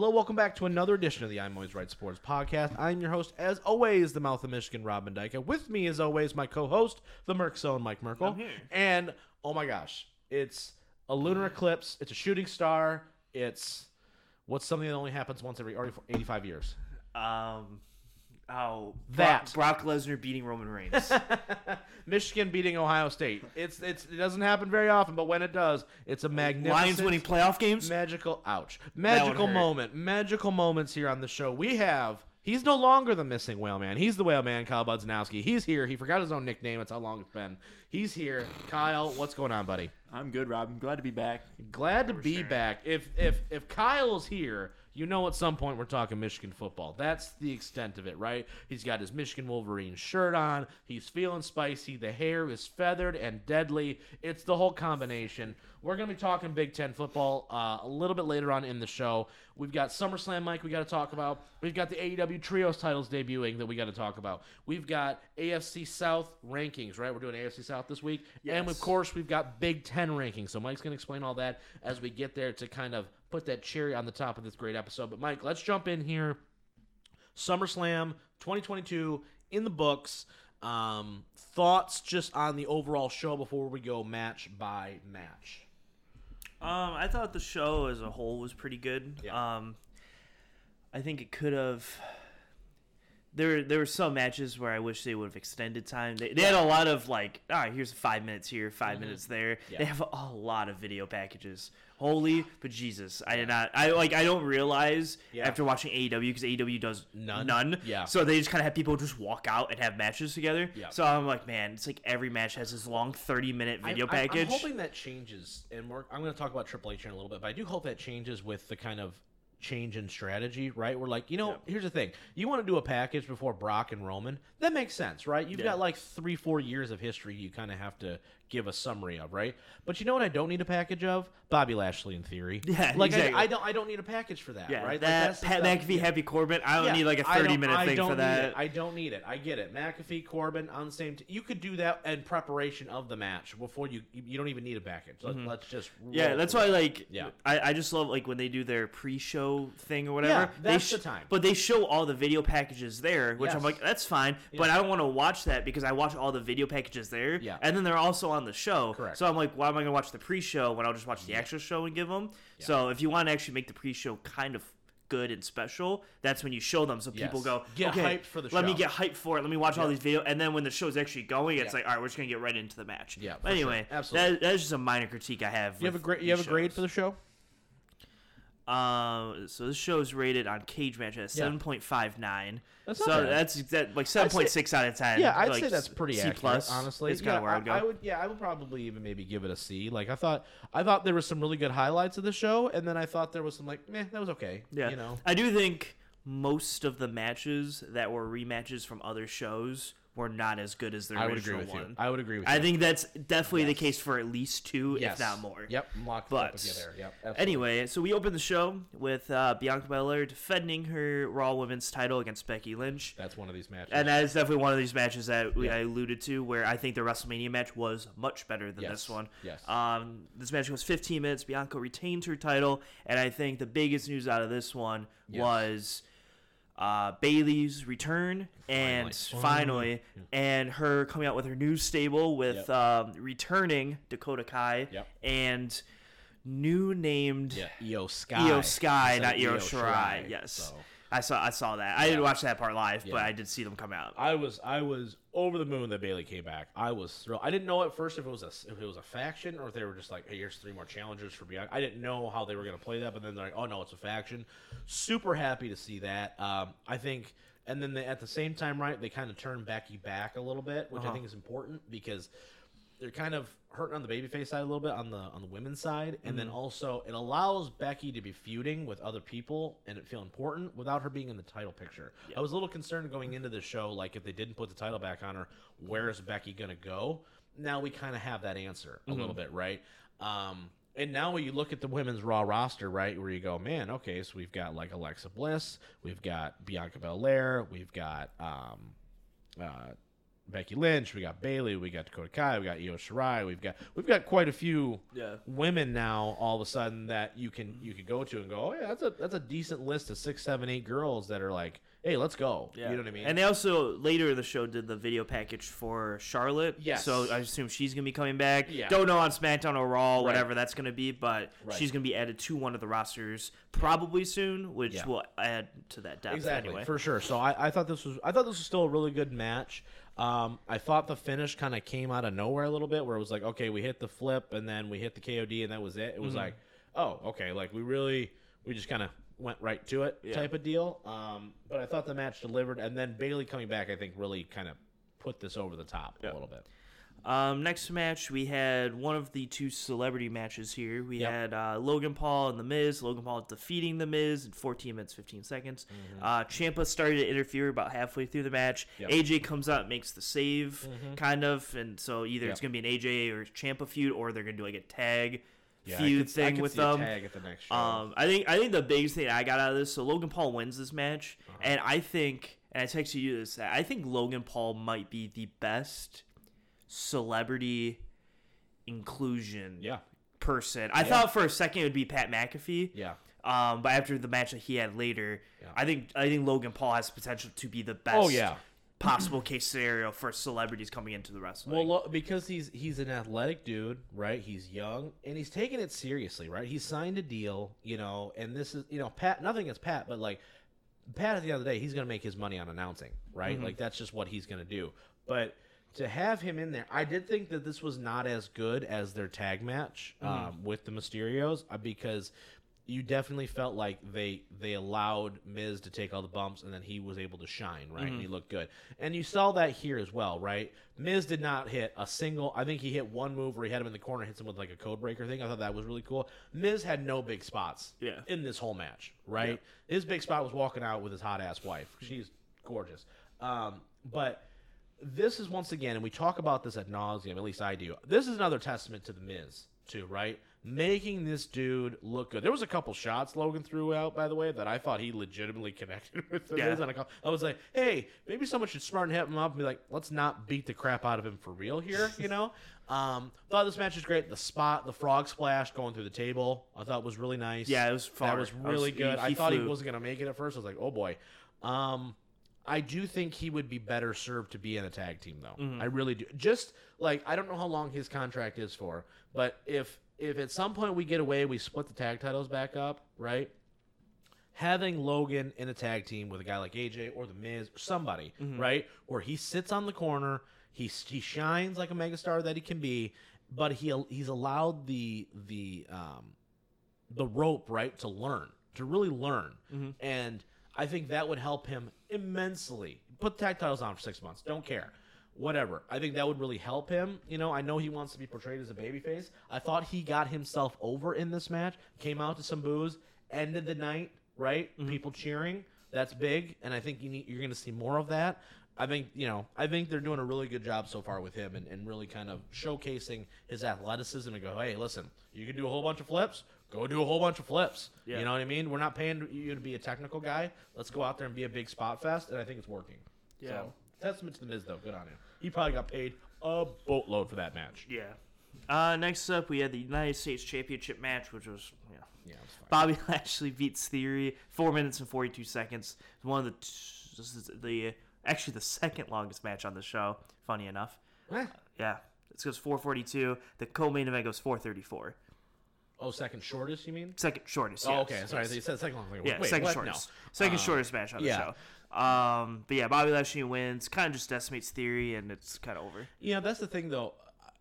Hello, welcome back to another edition of the I'm Always Right Sports podcast. I'm your host, as always, the mouth of Michigan, Robin Dyke. With me, as always, my co-host, the Merc Zone, Mike Merkel. I'm here. And oh my gosh, it's a lunar eclipse. It's a shooting star. It's what's something that only happens once every 85 years. Um, oh, That. Brock, Brock Lesnar beating Roman Reigns. Michigan beating Ohio State. It's it's it doesn't happen very often, but when it does, it's a magnificent Lions winning playoff games. magical ouch magical moment magical moments here on the show we have he's no longer the missing whale man he's the whale man kyle budznowski he's here he forgot his own nickname It's how long it's been he's here kyle what's going on buddy I'm good, Rob. I'm glad to be back. glad to be back if if if kyle's here you know at some point we're talking michigan football. That's the extent of it right? He's got his michigan wolverine shirt on. He's feeling spicy. The hair is feathered and deadly. It's the whole combination we're going to be talking big ten football uh, a little bit later on in the show. We've got summerslam mike we got to talk about. We've got the aew trios titles debuting that we got to talk about. We've got afc south rankings right? We're doing afc south this week. And of course we've got big ten rankings. So mike's going to explain all that as we get there to kind of put that cherry on the top of this great episode. But mike let's jump in here. SummerSlam 2022 in the books. Um, thoughts just on the overall show before we go match by match. Um, I thought the show as a whole was pretty good. Yeah. Um, I think it could have. There, there were some matches where I wish they would have extended time. They, they had a lot of like, all right, here's five minutes here, 5 minutes there. Mm-hmm. Yeah. They have a lot of video packages. Holy, but Jesus, I did not. I like. I don't realize Yeah. after watching AEW because AEW does None. none. Yeah. So they just kind of have people just walk out and have matches together. Yeah. So I'm like, man, it's like every match has this long 30 minute video I, I- package. I'm hoping that changes, and we're, I'm going to talk about Triple H in a little bit, but I do hope that changes with the kind of change in strategy, right? We're like, you know, here's the thing: you want to do a package before Brock and Roman, that makes sense, right? You've Yeah. got like three, four years of history you kind of have to give a summary of, right? But you know what? I don't need a package of Bobby Lashley in theory. Yeah, like exactly. I, I don't, I don't need a package for that, yeah, right? Like, that that's the Pat McAfee, yeah. Happy Corbin. I don't Yeah, need like a I 30 don't- minute I thing don't for need that. it. I don't need it. I get it. McAfee, Corbin on the same. T- you could do that in preparation of the match before you. You don't even need a package. Let, us just. Mm-hmm. yeah, that's why like Yeah. I, I just love like when they do their pre-show thing or whatever. Yeah, that's they the time. But they show all the video packages there, which Yes. I'm like, that's fine. But I don't want to watch that because I watch all the video packages there. Yeah. And then they're also on the show. Correct. So I'm like, why am I gonna watch the pre-show when I'll just watch the actual show and give them? So if you want to actually make the pre-show kind of good and special, that's when you show them so people Yes. go Get okay, hyped for the Let me get hyped for it. Let me watch all these videos, and then when the show's actually going, it's Yeah. like, all right, we're just gonna get right into the match. Yeah, But for sure. anyway, Absolutely. That, that's just a minor critique I have. You have a great. You have a grade for the show. Um, so this show is rated on Cage Match at seven point five nine. That's so not bad. that's that like seven point six out of ten. Yeah, I'd like say that's pretty C accurate. plus. honestly, it's kind yeah, of where I would go. I, would. Yeah, I would probably even maybe give it a C. Like I thought. I thought there was some really good highlights of the show, and then I thought there was some like, meh, that was okay. yeah, You know. I do think most of the matches that were rematches from other shows were not as good as the I original would agree with one. you. I would agree with you. I think that's definitely the case for at least two, yes. if not more. Yep, locked But up with you there. Yep. absolutely. Anyway, so we opened the show with uh, Bianca Belair defending her Raw Women's title against Becky Lynch. that's one of these matches. And that is definitely one of these matches that we, Yeah. I alluded to, where I think the WrestleMania match was much better than Yes. this one. Yes. Um, this match was 15 minutes. Bianca retained her title, and I think the biggest news out of this one Yes. was uh, Bayley's return and Finally. finally, and her coming out with her new stable with Yep. um, returning Dakota Kai Yep. and new named yeah, Iyo Sky. Iyo Sky, not Io Shirai. Shirai, Yes, so. I saw I saw that. I didn't watch that part live, but I did see them come out. I was I was over the moon that Bayley came back. I was thrilled. I didn't know at first if it was a if it was a faction or if they were just like, hey, here's three more challengers for Bianca. I didn't know how they were going to play that, but then they're like, oh no, it's a faction. Super happy to see that. Um, I think, and then they, at the same time, right, they kind of turn Becky back a little bit, which I Uh-huh. think is important because they're kind of hurting on the babyface side a little bit on the on the women's side, and Mm-hmm. then also it allows Becky to be feuding with other people and it feel important without her being in the title picture. I was a little concerned going into the show, like if they didn't put the title back on her, where is Becky gonna go? Now we kind of have that answer a Mm-hmm. little bit, right? Um, and now when you look at the women's Raw roster, right, where you go, man, okay, so we've got like Alexa Bliss, we've got Bianca Belair, we've got um, uh, Becky Lynch, we got Bayley, we got Dakota Kai, we got Io Shirai, we've got we've got quite a few Yeah. women now. All of a sudden that you can you can go to and go, oh yeah, that's a that's a decent list of six, seven, eight girls that are like, hey, let's go. You know what I mean? And they also later in the show did the video package for Charlotte. Yes. So I assume she's gonna be coming back. Yeah. Don't know on SmackDown or Raw, whatever that's gonna be, but Right. she's gonna be added to one of the rosters probably soon, which Yeah. will add to that depth exactly anyway. for sure. So I, I thought this was I thought this was still a really good match. Um, I thought the finish kind of came out of nowhere a little bit, where it was like, okay, we hit the flip and then we hit the KOD and that was it. It was like, oh, okay, like we really we just kind of went right to it Yeah. type of deal. Um, but I thought the match delivered, and then Bayley coming back, I think really kind of put this over the top a little bit. Um, next match, we had one of the two celebrity matches here. We Yep. had uh, Logan Paul and The Miz. Logan Paul defeating The Miz in 14 minutes, 15 seconds. Uh, Ciampa started to interfere about halfway through the match. Mm-hmm. Yep. AJ comes out, makes the save, kind of. And so either it's going to be an AJ or Ciampa feud, or they're going to do like a tag Yeah, feud could- thing with them. the. Um, I think I think the biggest thing I got out of this, so Logan Paul wins this match, Uh-huh. and I think, and I texted you this, I think Logan Paul might be the best celebrity inclusion yeah, person. I thought for a second it would be Pat McAfee. yeah. Um, but after the match that he had later, Yeah. I think I think Logan Paul has potential to be the best. Oh yeah. possible case scenario for celebrities coming into the wrestling. Well, lo- because he's he's an athletic dude, right? He's young and he's taking it seriously, right? He signed a deal, you know, and this is, you know, Pat. Nothing against Pat, but like Pat at the end of the day, he's gonna make his money on announcing, right? Like that's just what he's gonna do. But to have him in there, I did think that this was not as good as their tag match um, with the Mysterios uh, because you definitely felt like they they allowed Miz to take all the bumps and then he was able to shine, right? And he looked good. And you saw that here as well, right? Miz did not hit a single I think he hit one move where he had him in the corner, hits him with like a code breaker thing. I thought that was really cool. Miz had no big spots Yeah. in this whole match, right? His big spot was walking out with his hot ass wife. She's gorgeous. Um, but this is once again, and we talk about this at nauseum. At least I do. This is another testament to the Miz, too, right? Making this dude look good. There was a couple shots Logan threw out, by the way, that I thought he legitimately connected with the Yeah. Miz. On a couple. I was like, hey, maybe someone should smarten him up and be like, let's not beat the crap out of him for real here, you know? um, thought this match was great. The spot, the frog splash going through the table, I thought was really nice. Yeah, it was far. That was I was- really he- good. I he thought he wasn't gonna make it at first. I was like, oh boy. Um, I do think he would be better served to be in a tag team though. Mm-hmm. I really do. Just like I don't know how long his contract is for, but if if at some point we get away, we split the tag titles back up, right? Having Logan in a tag team with a guy like AJ or the Miz, or somebody, Mm-hmm. right, where he sits on the corner, he he shines like a megastar that he can be, but he he's allowed the the um the rope right to learn to really learn Mm-hmm. and i think that would help him immensely. Put tag titles on for six months. Don't care. Whatever. I think that would really help him. You know i know he wants to be portrayed as a babyface. I thought he got himself over in this match came out to some booze ended the night right? Mm-hmm. People cheering. That's big and i think you need, you're going to see more of that. I think you know. I think they're doing a really good job so far with him, and, and really kind of showcasing his athleticism. And go, hey, listen, you can do a whole bunch of flips. Go do a whole bunch of flips. Yeah. You know what I mean? We're not paying you to be a technical guy. Let's go out there and be a big spot fest, and I think it's working. Yeah. So, testament to the Miz, though. Good on him. He probably got paid a boatload for that match. Yeah. Uh, next up, we had the United States Championship match, which was yeah. Yeah, it was. Bobby Lashley beats Theory four minutes and forty two seconds. One of the t- this is the actually the second longest match on the show. Funny enough, Eh. yeah. This goes four forty two. The co-main event goes four thirty four. Oh, second shortest, you mean? Second shortest. Oh, okay. Sorry, yes. you said second longest. Yeah, wait, second what? shortest. No. Second Uh, shortest match on the yeah. show. Um, but yeah, Bobby Lashley wins. Kind of just decimates Theory, and it's kind of over. Yeah, that's the thing though.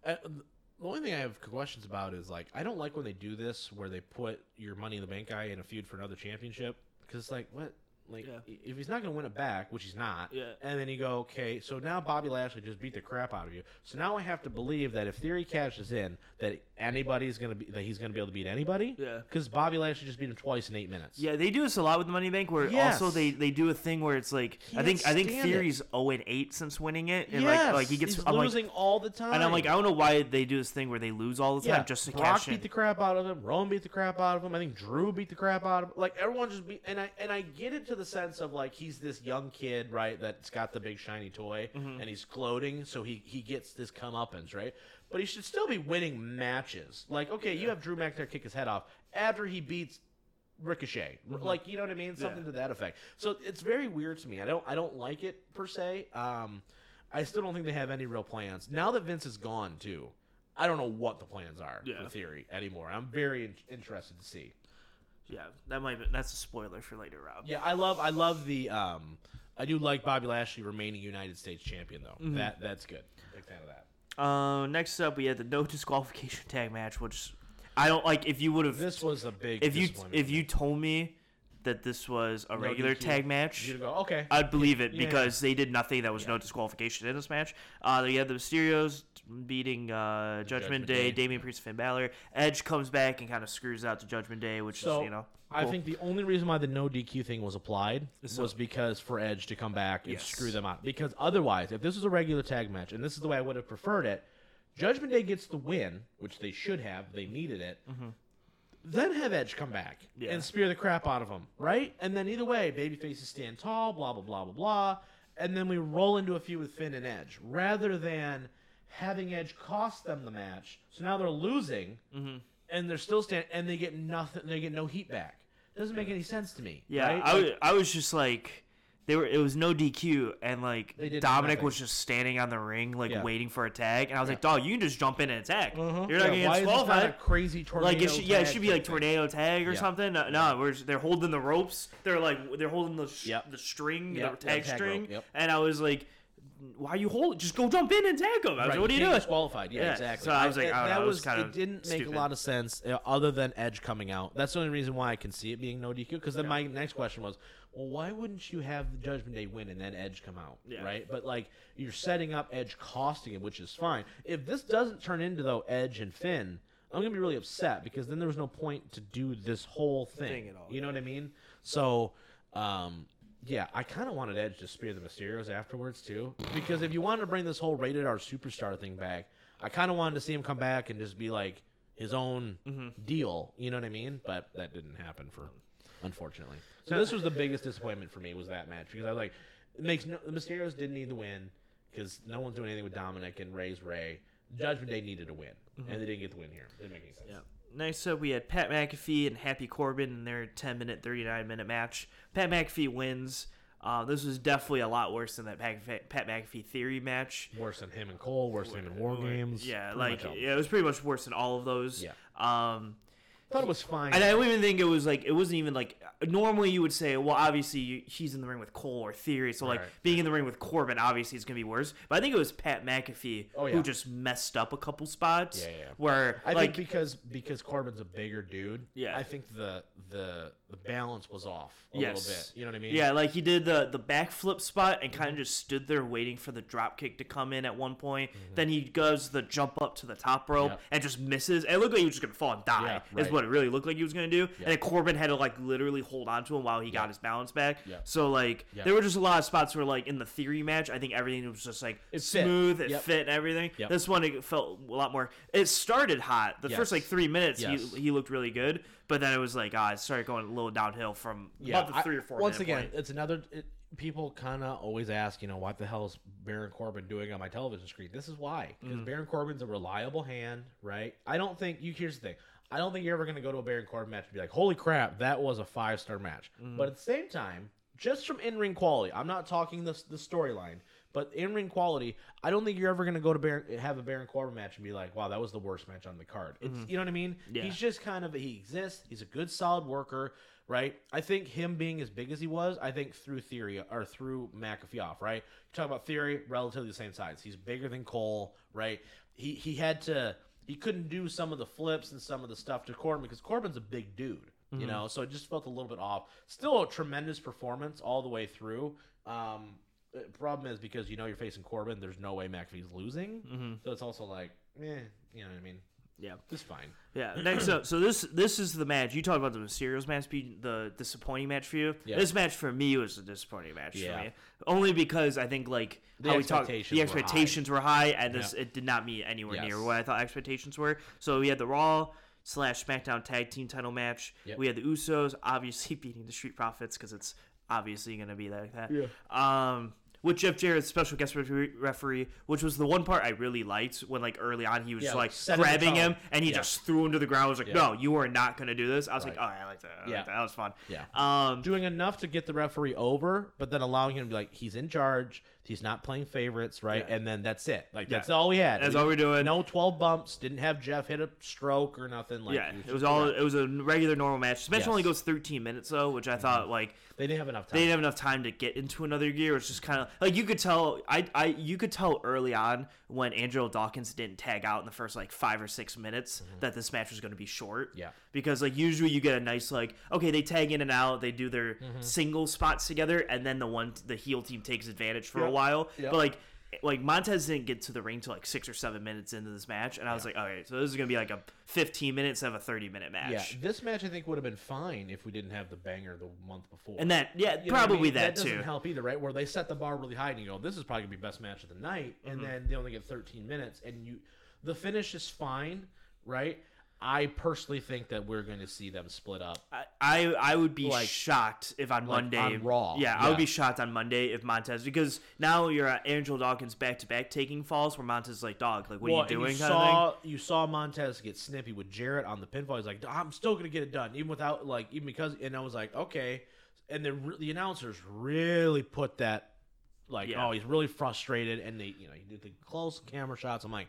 I, the only thing I have questions about is like I don't like when they do this where they put your Money in the Bank guy in a feud for another championship because it's like what. Like Yeah. if he's not going to win it back, which he's not, Yeah. and then you go, okay, so now Bobby Lashley just beat the crap out of you. So now I have to believe that if Theory cashes in, that anybody's going to be that he's going to be able to beat anybody. Yeah. Because Bobby Lashley just beat him twice in eight minutes. Yeah, they do this a lot with the Money Bank, where Yes. also they, they do a thing where it's like I think I think it. Theory's zero and eight since winning it, and yes, like like he gets he's I'm like, losing all the time. and I'm like I don't know why they do this thing where they lose all the time just to Brock cash beat in. the crap out of him. Roman beat the crap out of him. I think Drew beat the crap out of him. Like everyone just beat, and I and I get it to the sense of like he's this young kid, right? That's got the big shiny toy Mm-hmm. and he's gloating, so he he gets this comeuppance, right? But he should still be winning matches. Like, okay, you have Drew McIntyre kick his head off after he beats Ricochet, like you know what I mean, something to that effect. So it's very weird to me. I don't I don't like it per se. Um, I still don't think they have any real plans now that Vince is gone too. I don't know what the plans are Yeah. for Theory anymore. I'm very in- interested to see. Yeah, that might be, that's a spoiler for later, Rob. Yeah, I love I love the um I do like Bobby Lashley remaining United States champion though. Mm-hmm. That that's good. Big fan of that. Uh, next up, we had the no disqualification tag match, which I don't like. If you would have, This was a big if you if you told me that this was a No regular DQ, tag match, you'd go okay. I'd believe it Yeah, yeah. because they did nothing. That was no disqualification in this match. Uh, you had the Mysterios beating uh, Judgment, Judgment Day, Day. Damian Priest, Finn Balor. Edge comes back and kind of screws out to Judgment Day, which So is you know. I cool. think the only reason why the no DQ thing was applied was because for Edge to come back and Yes. screw them out. Because otherwise, if this was a regular tag match, and this is the way I would have preferred it, Judgment Day gets the win, which they should have. They needed it. Then have Edge come back. Yeah. and spear the crap out of him, right? And then either way, baby faces stand tall, blah blah blah blah blah, and then we roll into a feud with Finn and Edge, rather than having Edge cost them the match. So now they're losing, Mm-hmm. and they're still stand, and they get nothing. They get no heat back. Doesn't make any sense to me. Yeah, right? I, Like, I was just like, they were. It was no DQ, and like Dominic was just standing on the ring, like Yeah. waiting for a tag, and I was like, "Dog, you can just jump in and attack. Mm-hmm. You're not. Yeah, gonna why is not a disqualified." crazy tornado. Like it should, yeah, it should be like tornado tag or Yeah. something. No, no, we're just- they're holding the ropes. They're like they're holding the sh- Yep. the string, Yep, the yeah, tag, tag string, rope, and I was like, "Why are you hold? Just go jump in and tag them." I Right, like, "What are you doing?" Disqualified. Yeah, Yeah, exactly. so I was like, I don't that know, it was was kinda it didn't make stupid. a lot of sense uh, other than Edge coming out. That's the only reason why I can see it being no DQ. Because then my next question was, well, why wouldn't you have the Judgment Day win and then Edge come out, Yeah. right? But like you're setting up Edge costing him, which is fine. If this doesn't turn into though Edge and Finn. I'm gonna be really upset because then there was no point to do this whole thing. Thing at all, You know what I mean? So, um, yeah, I kind of wanted Edge to spear the Mysterios afterwards too, because if you wanted to bring this whole rated R superstar thing back, I kind of wanted to see him come back and just be like his own mm-hmm. deal. You know what I mean? But that didn't happen for, unfortunately. So this was the biggest disappointment for me was that match because I was like, it makes no, the Mysterios didn't need the win because no one's doing anything with Dominic and Rey's Rey. Judgment Day needed a win, mm-hmm. and they didn't get the win here. Didn't make any sense. Yeah. Next up, we had Pat McAfee and Happy Corbin in their 10 minute, 39 minute match. Pat McAfee wins. Uh, this was definitely a lot worse than that Pat McAfee, Pat McAfee theory match. Worse than him and Cole. Worse than him in War Games. Yeah, pretty like yeah, it was pretty much worse than all of those. Yeah. Um, thought it was fine. and I don't even think it was like it wasn't even like normally you would say, well, obviously you, he's in the ring with Cole or Theory, so like Right. being in the ring with Corbin obviously is gonna be worse. But I think it was Pat McAfee Oh, yeah. who just messed up a couple spots. Yeah, yeah. Where I like think because because Corbin's a bigger dude. Yeah. I think the the the balance was off a Yes. little bit. You know what I mean? Yeah, like he did the the backflip spot and kind of just stood there waiting for the drop kick to come in at one point. Then he goes the jump up to the top rope Mm-hmm. Yep. and just misses. It looked like he was just gonna fall and die. Yeah, Is what it really looked like he was gonna do. And then Corbin had to like literally hold on to him while he got his balance back. Yep. So like Yep. there were just a lot of spots where like in the theory match, I think everything was just like It fit. smooth, it Yep. fit and everything. Yep. This one it felt a lot more. It started hot. The first like three minutes, Yes. he he looked really good, but then it was like ah, it started going a little downhill from Yeah. about the I- three or four. once again, point. it's another. It, people kind of always ask, you know, what the hell is Baron Corbin doing on my television screen? This is why. Because Mm. Baron Corbin's a reliable hand, right? I don't think you. Here's the thing. I don't think you're ever going to go to a Baron Corbin match and be like, "Holy crap, that was a five star match." Mm. But at the same time, just from in ring quality, I'm not talking the the storyline, but in ring quality, I don't think you're ever going to go to Baron, have a Baron Corbin match and be like, "Wow, that was the worst match on the card." It's you know what I mean? Mm-hmm. Yeah. He's just kind of he exists. He's a good, solid worker, right? I think him being as big as he was, I think through Theory or through McAfee off, right? You talk about Theory, relatively the same size. He's bigger than Cole, right? He he had to he couldn't do some of the flips and some of the stuff to Corbin because Corbin's a big dude, you know. So it just felt a little bit off. Still a tremendous performance all the way through. Um, problem is because you know you're facing Corbin, there's no way McAfee's losing. So it's also like, eh, you know what I mean? yeah. It's fine. Yeah. Next up, so this this is the match you talked about the Mysterio's match being the disappointing match for you. Yeah. This match for me was a disappointing match Yeah. for me, only because I think like The how we talked, expectations the were expectations were high, and this Yeah. it did not meet anywhere Yes. near what I thought expectations were. So we had the Raw slash SmackDown Tag Team Title match. Yep. We had the Usos obviously beating the Street Profits because it's obviously going to be like that. Yeah. Um, with Jeff Jarrett's special guest referee, which was the one part I really liked when like early on he was Yeah, just, like, grabbing him and he Yeah. just threw him to the ground. I was like, Yeah. no, you are not going to do this. I was Right. like, oh, I like that. I Yeah. like that. That was fun. Yeah. Um, doing enough to get the referee over, but then allowing him to be like, he's in charge. He's not playing favorites, right? Yeah. And then that's it. Like Yeah. that's all we had. That's We- all we're doing. No twelve bumps. Didn't have Jeff hit a stroke or nothing. Like yeah, it was all. It was a regular normal match. This match Yes. Mm-hmm. only goes 13 minutes though, which I thought like They didn't have enough time. they didn't have enough time to get into another gear. It's just kind of like you could tell. I, I, you could tell early on when Andrew Dawkins didn't tag out in the first like five or six minutes that this match was going to be short. Mm-hmm. Yeah. because like usually you get a nice like okay they tag in and out, they do their Mm-hmm. single spots together, and then the one the heel team takes advantage for a Yep. While. Yep. But like. Like Montez didn't get to the ring till like six or seven minutes into this match, and I was like, all right, so this is gonna be like a 15 minutes of a 30 minute match." Yeah, this match I think would have been fine if we didn't have the banger the month before. And that, yeah, You what I probably mean? that, doesn't too. help either, right? Where they set the bar really high and you go, "This is probably gonna be best match of the night," Mm-hmm. and then they only get 13 minutes, and you, the finish is fine, right? I personally think that we're going to see them split up. I, I I would be Like- shocked if on like Monday on Raw, Yeah, I would be shocked on Monday if Montez because now you're at Angelo Dawkins back to back taking falls where Montez is like dog like what well, are you doing you kind of thing. saw you saw Montez get snippy with Jarrett on the pinfall. He's like, "I'm still going to get it done, even without like even because." And I was like, "Okay," and the the announcers really put that like, Yeah. "Oh, he's really frustrated," and they you know he did the close camera shots. I'm like,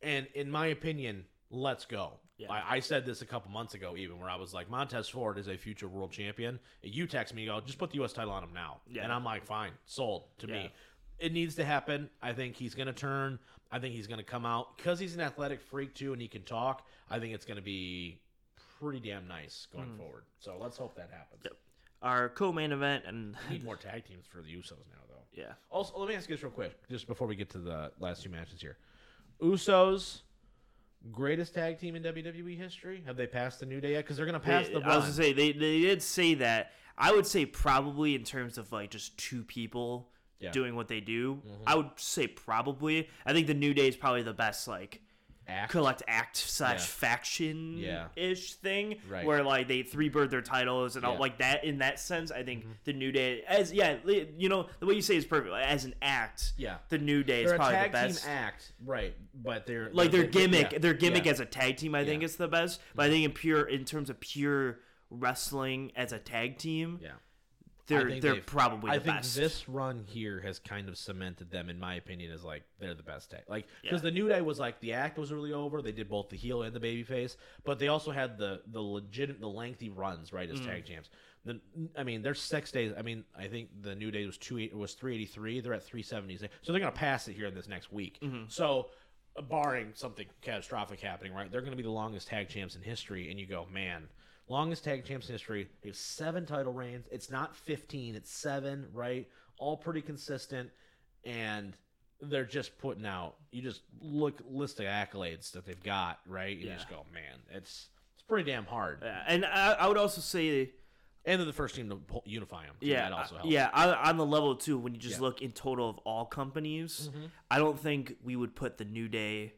and in my opinion, let's go. Yeah. I, I said this a couple months ago, even where I was like, Montez Ford is a future world champion. You text me, go, just put the U.S. title on him now. Yeah. And I'm like, fine, sold to Yeah. me. It needs to happen. I think he's going to turn. I think he's going to come out because he's an athletic freak too, and he can talk. I think it's going to be pretty damn nice going forward. So let's hope that happens. Mm. Yep. Our co-main event and We need more tag teams for the Usos now, though. yeah, Also, let me ask you this real quick, just before we get to the last two matches here. Usos, greatest tag team in WWE history. Have they passed the New Day yet? Because they're going to pass They- the I was gonna say they they did say that. I would say probably in terms of like just two people Yeah. Mm-hmm. doing what they do. I would say probably. I think the New Day is probably the best like Act. collect act slash Yeah. faction Yeah. ish thing Right. where like they Freebird their titles and all Yeah. like that in that sense i think Mm-hmm. the new day as yeah li- you know the way you say is perfect like, as an act Yeah. the new day is They're a probably tag the best team act, right? But they're like their gimmick yeah. their gimmick Yeah. as a tag team i think Yeah. is the best but i think in pure in terms of pure wrestling as a tag team yeah. They're they're probably the I think best this run here has kind of cemented them, in my opinion, as like they're the best tag. Like because Yeah. the New Day was like the act was really over. They did both the heel and the baby face, but they also had the the legit the lengthy runs right Mm. as tag champs. The, I mean, there's six days. I mean, I think the New Day was two was three eighty three. They're at three seventy. So they're gonna pass it here in this next week. Mm-hmm. So. Barring something catastrophic happening, right? They're going to be the longest tag champs in history, and you go, man, longest tag champs in history. They have seven title reigns. It's not fifteen; it's seven, right? All pretty consistent, and they're just putting out. You just look list of accolades that they've got, right? You Yeah. just go, man, it's it's pretty damn hard. Yeah, and I, I would also say And they're the first team to unify them. Yeah, that also helps. yeah. On, the level too, when you just Yeah. look in total of all companies, Mm-hmm. I don't think we would put the New Day.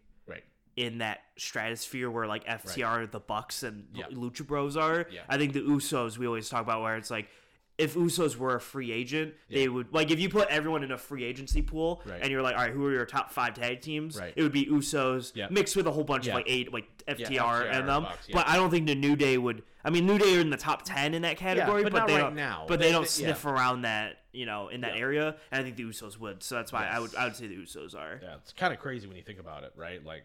In that stratosphere where like FTR, the Bucks, and Yeah. Lucha Bros are. Yeah. I think the Usos we always talk about where it's like. If Usos were a free agent, they would like if you put everyone in a free agency pool Right. and you're like, all right, who are your top five tag teams? Right. It would be Usos Yeah. mixed with a whole bunch Yeah. of like eight, like FTR, FTR, and them. Yeah. But I don't think the New Day would. I mean, New Day are in the top ten in that category, but but, they right don't. now. But they, They- don't they- sniff around that, you know, in that Yeah. area. And I think the Usos would. So that's why I would. I would say the Usos are. Yeah, it's kind of crazy when you think about it, right? Like,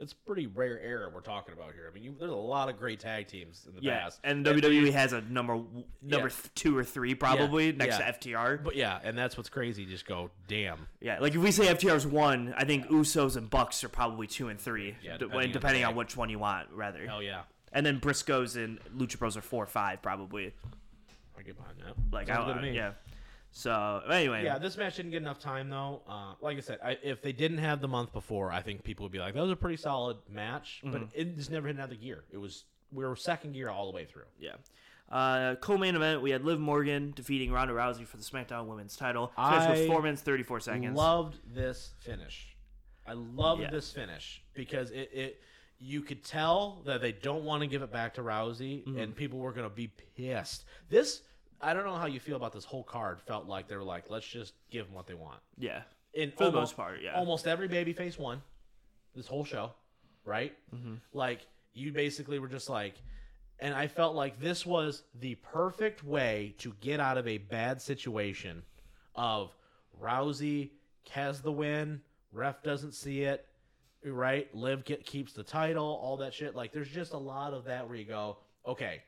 it's pretty rare era we're talking about here. I mean, you, there's a lot of great tag teams in the Yeah, past, and WWE has a number number Yeah. two or three probably next yeah. to FTR. But yeah, and that's what's crazy. Just go, damn. yeah, like if we say FTR's one, I think Usos and Bucks are probably two and three, Yeah, d- depending on on which one you want, rather. Hell yeah, And then Briscoes and Lucha Bros are four or five probably. I get behind that. Like Sounds I, me. yeah. So anyway, Yeah, this match didn't get enough time though. Uh, like I said, I, if they didn't have the month before, I think people would be like, "That was a pretty solid match," but Mm-hmm. it just never hit another gear. It was we were second gear all the way through. Yeah. Uh, co-main event, we had Liv Morgan defeating Ronda Rousey for the SmackDown Women's title. This match was four minutes thirty four seconds. Loved this finish. I loved Yeah. this finish because it, it you could tell that they don't want to give it back to Rousey, Mm-hmm. and people were gonna be pissed. This I don't know how you feel about this whole card. Felt like they were like, let's just give them what they want. Yeah. In For the most part, yeah. Almost every babyface won this whole show, right? Mm-hmm. Like you basically were just like, and I felt like this was the perfect way to get out of a bad situation of Rousey has the win, ref doesn't see it, right? Liv get, keeps the title, all that shit. Like there's just a lot of that where you go, okay,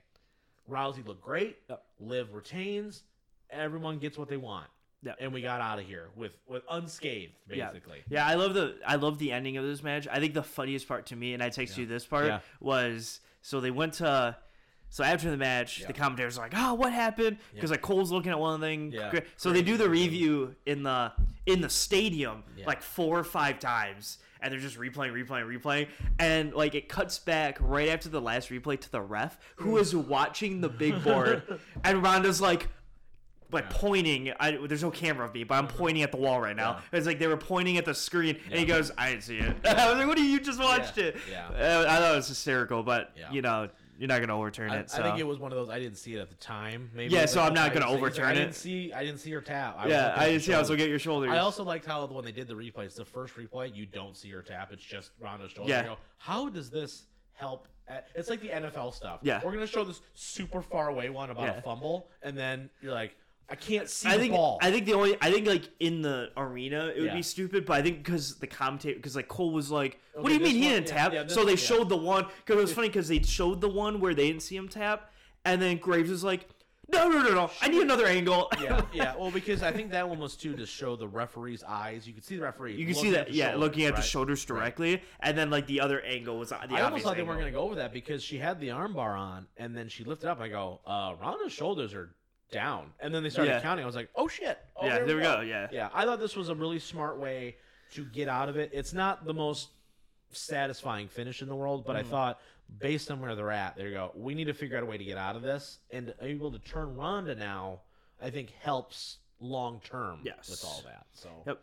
Rousey looked great, Yep. Liv retains, everyone gets what they want. Yep. And we got out of here with with unscathed, Yeah. basically. Yeah, I love the I love the ending of this match. I think the funniest part to me, and I text you this part, Yeah. was so they went to so after the match, Yeah. the commentators are like, "Oh, what happened?" Because like Cole's looking at one thing. Yeah. So they do the review in the in the stadium Yeah. like four or five times, and they're just replaying, replaying, replaying, and like it cuts back right after the last replay to the ref who is watching the big board, and Ronda's like. Like pointing, I, there's no camera of me, but I'm pointing at the wall right now. It's like they were pointing at the screen, and he goes, "I didn't see it." I was like, "What do you you just watched Yeah. it?" Yeah. Uh, I thought it was hysterical, but Yeah. you know, you're not gonna overturn I, it. So. I think it was one of those. I didn't see it at the time. Maybe Yeah, so like I'm not gonna thing. overturn I it. didn't see. I didn't see her tap. I yeah, I didn't see. I was at your shoulders. I also liked how the when they did the replays, the first replay, you don't see her tap. It's just Ronda's shoulder. Yeah. You go, how does this help? At, it's like the NFL stuff. Yeah. We're gonna show this super far away one about Yeah. a fumble, and then you're like, I can't see I the think ball. I think the only I think like in the arena it would Yeah. be stupid, but I think because the commentator because like Cole was like, "What Okay, do you this mean he didn't yeah, tap?" yeah, this so they one- yeah. showed the one because it was funny because they showed the one where they didn't see him tap, and then Graves was like, "No, no, no, no, I need another angle." yeah, yeah. Well, because I think that one was too to show the referee's eyes. You could see the referee. You can see that, yeah, shoulders, looking at the shoulders directly, and then like the other angle was the I obvious almost thought they angle. weren't going to go over that because she had the armbar on, and then she lifted up. I go, uh, Ronda's shoulders are down, and then they started Yeah. counting. I was like, oh shit. Oh, Yeah, there we go, yeah. yeah. I thought this was a really smart way to get out of it. It's not the most satisfying finish in the world, but I Mm-hmm. thought based on where they're at, there you go. We need to figure out a way to get out of this, and able to turn Ronda now. I think helps long term Yes. with all that. So Yep.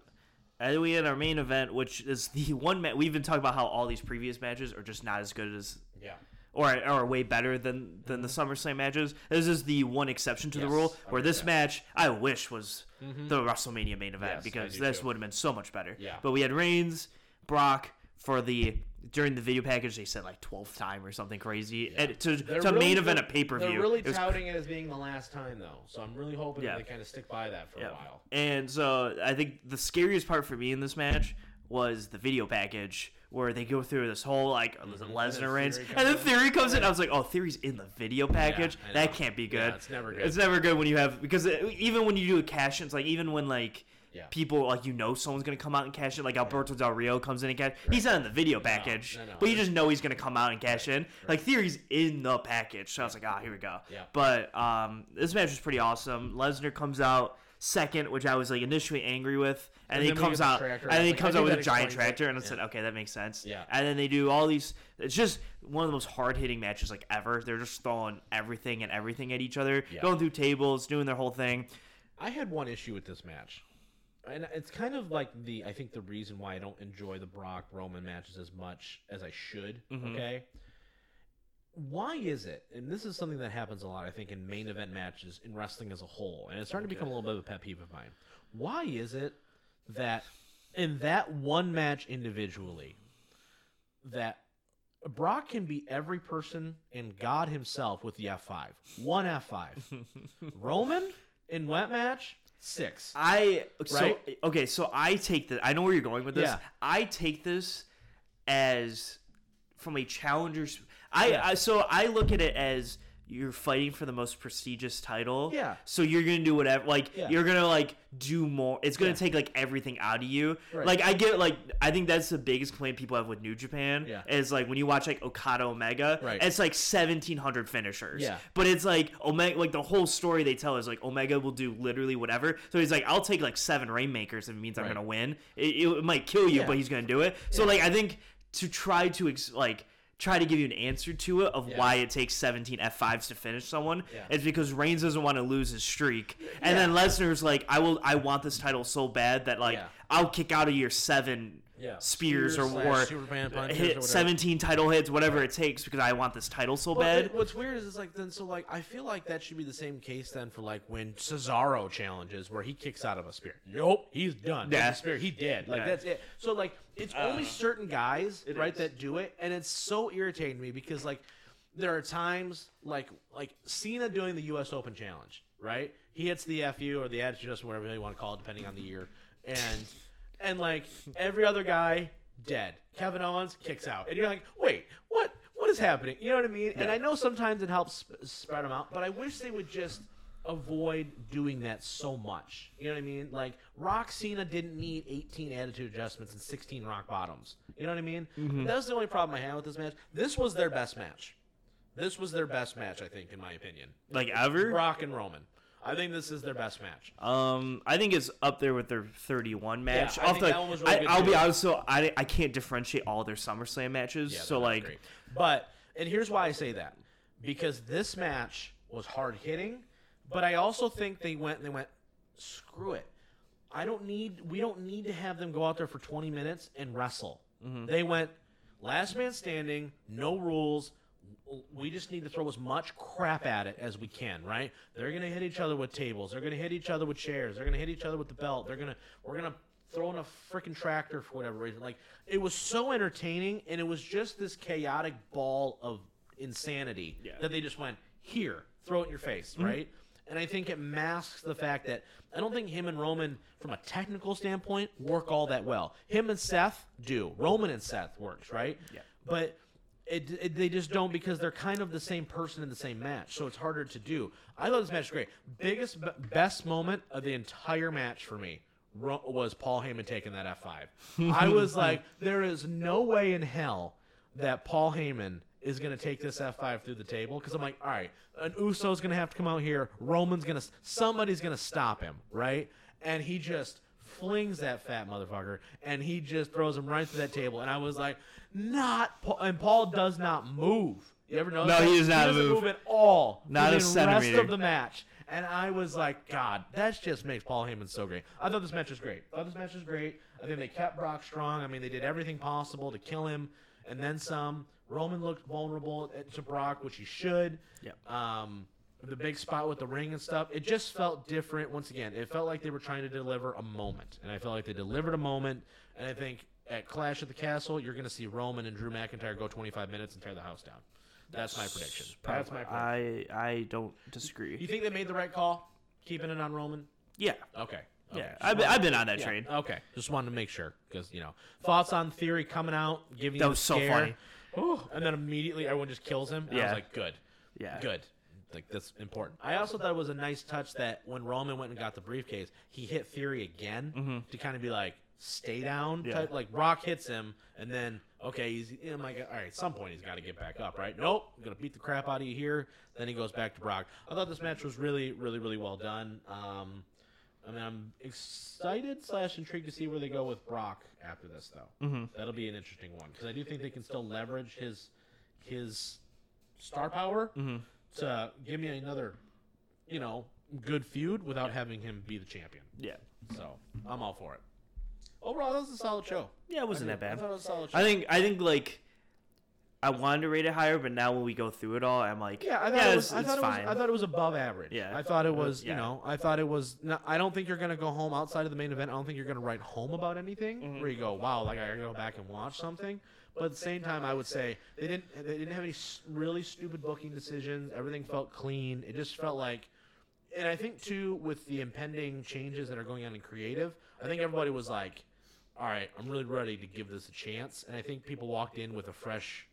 And we had our main event, which is the one match we've been talking about how all these previous matches are just not as good as yeah. Or are way better than than the mm-hmm. SummerSlam matches. This is the one exception to the rule where this yeah. match I wish was mm-hmm. the WrestleMania main event Yes, because this would have been so much better. Yeah. But we had Reigns, Brock for the during the video package they said like 12th time or something crazy and to, They're to really- main event a pay per view. They're really touting it as being the last time, though. So I'm really hoping Yeah. they kind of stick by that for a while. And so I think the scariest part for me in this match was the video package where they go through this whole like Mm-hmm. Lesnar Reigns, and then. Theory comes in. I was like, oh, Theory's in the video package. Know. that can't be good. Yeah, it's never good. It's never good when you have because even when you do a cash it's like even when like. Yeah. People like you know someone's gonna come out and cash in like Alberto Del Rio comes in and cash. He's not in the video package, no, no. but you just know he's gonna come out and cash in. Like Theory's in the package, so I was like, ah, here we go. Yeah. But um, this match was pretty awesome. Lesnar comes out second, which I was like initially angry with, and, And then he then comes out, tractor, and then he like, I comes out with a giant explains it. tractor, and I Yeah. said, okay, that makes sense. Yeah. And then they do all these. It's just one of the most hard hitting matches like ever. They're just throwing everything and everything at each other, Yeah. going through tables, doing their whole thing. I had one issue with this match. And it's kind of like the I think the reason why I don't enjoy the Brock Roman matches as much as I should. Mm-hmm. Okay. Why is it? And this is something that happens a lot, I think, in main event matches in wrestling as a whole, and it's starting to become a little bit of a pet peeve of mine. Why is it that in that one match individually, that Brock can be every person and God himself with the F5. One F5. Roman in that match, six. I so okay, so I take that. I know where you're going with this. Yeah. I take this as from a challenger's. I, Yeah. I so I look at it as you're fighting for the most prestigious title. Yeah. So you're gonna do whatever. Like Yeah. you're gonna like do more. It's gonna Yeah. take like everything out of you. Right. Like I get like I think that's the biggest complaint people have with New Japan. Yeah. Is like when you watch like Okada Omega. Right. It's like 1700 finishers. Yeah. But it's like Omega, like the whole story they tell is like Omega will do literally whatever. So he's like, I'll take like seven Rainmakers if it means I'm gonna win. It, it might kill you, but he's gonna do it. So like I think to try to ex- like try to give you an answer to it of Yeah. why it takes 17 F5s to finish someone Yeah. is because Reigns doesn't want to lose his streak, and then Lesnar's like, I will, I want this title so bad that like Yeah. I'll kick out of year seven Yeah. spears, Spears or, slash or Superman punches or hit whatever. 17 title hits, whatever it takes, because I want this title so But bad. th- what's weird is it's like then so like I feel like that should be the same case then for like when Cesaro challenges where he kicks out of a spear. Nope, he's done. Yeah. a spear. He did. Like Yeah. that's it. So like it's uh, only certain guys right is. that do it, and it's so irritating to me because like there are times like like Cena doing the U.S. Open challenge, right? He hits the FU or the attitude adjustment, whatever you want to call it, depending on the year, and and like every other guy dead. Kevin Owens kicks out, and you're like, wait, what? What is happening? You know what I mean? And I know sometimes it helps sp- spread them out, but I wish they would just avoid doing that so much. You know what I mean? Like Rock Cena didn't need 18 attitude adjustments and 16 rock bottoms. You know what I mean? Mm-hmm. That was the only problem I had with this match. This was their best match. This was their best match, I think, in my opinion. like ever? Brock and Roman. I think this is their best match. Um, I think it's up there with their 31 match. I Off think the- that one was really I, good I'll be honest, so I, I can't differentiate all their SummerSlam matches. Yeah, so they're not like, great. but and here's why I say that because this match was hard hitting, but I also think they went and they went, screw it. I don't need. We don't need to have them go out there for 20 minutes and wrestle. Mm-hmm. They went last man standing, no rules. We just need to throw as much crap at it as we can, right? They're gonna hit each other with tables. They're gonna hit each other with chairs. They're gonna hit each other with the belt. They're gonna we're gonna throw in a freaking tractor for whatever reason. Like it was so entertaining, and it was just this chaotic ball of insanity Yeah. that they just went here, throw it in your face, mm-hmm. right? And I think it masks the fact that I don't think him and Roman, from a technical standpoint, work all that well. Him and Seth do. Roman and Seth works, right? Yeah. But it, it, they just don't because they're kind of the same person in the same match, so it's harder to do. I thought this match was great. Biggest, b- best moment of the entire match for me was Paul Heyman taking that F5. I was like, there is no way in hell that Paul Heyman is going to take this F5 through the table because I'm like, all right, an Uso's going to have to come out here. Roman's going to, somebody's going to stop him, right? And he just flings that fat motherfucker and he just throws him right through that table. And I was like, not Paul. And Paul does not move. You ever know? No, that? he does not doesn't move. at all. Not a the rest of the match. And I was like, God, that just makes Paul Heyman so great. I thought this match was great. I thought this match was great. I think they kept Brock strong. I mean, they did everything possible to kill him, and then some. Roman looked vulnerable to Brock, which he should. Yep. Um, the big spot with the ring and stuff, it just felt different. Once again, it felt like they were trying to deliver a moment, and I felt like they delivered a moment. And I think at Clash at the Castle, you're going to see Roman and Drew McIntyre go 25 minutes and tear the house down. That's my prediction. That's my prediction. I I don't disagree. You think they made the right call, keeping it on Roman? yeah, Okay. yeah. I've been, I've been on that Yeah, train. Okay. Just wanted to make sure because you know thoughts on Theory coming out, giving That was so funny. Ooh, and then immediately everyone just kills him. And I was Yeah. like, good, Yeah. good. Like that's important. I also thought it was a nice touch that when Roman went and got the briefcase, he hit Theory again to kind of be like, stay down. Mm-hmm. Yeah. Type. Like Rock hits him, and then okay, he's. I'm like, all right, at some point he's got to get back up, right? Nope, I'm gonna beat the crap out of you here. Then he goes back to Brock. I thought this match was really, really, really well done. Um, I mean, I'm excited slash intrigued to see where they go with Brock after this, though. Mhm. That'll be an interesting one because I do think they can still leverage his his star power Mhm. To give me another, you know, good feud without having him be the champion. Yeah. So I'm all for it. Overall, that was a solid show. Yeah, it wasn't I that did- I bad. thought it was a solid show. I think I think like I wanted to rate it higher, but now when we go through it all, I'm like, Yeah, I thought it was. it's, I it's thought it fine. was. I thought it was above average. Yeah. I thought it Uh, was. You yeah. know, I thought it was. Not, I don't think you're gonna go home outside of the main event. I don't think you're gonna write home about anything Mm-hmm. where you go, wow, like I gotta go back and watch something. But at the same time, I would say they didn't. They didn't have any really stupid booking decisions. Everything felt clean. It just felt like. And I think too, with the impending changes that are going on in creative, I think everybody was like, "All right, I'm really ready to give this a chance." And I think people walked in with a fresh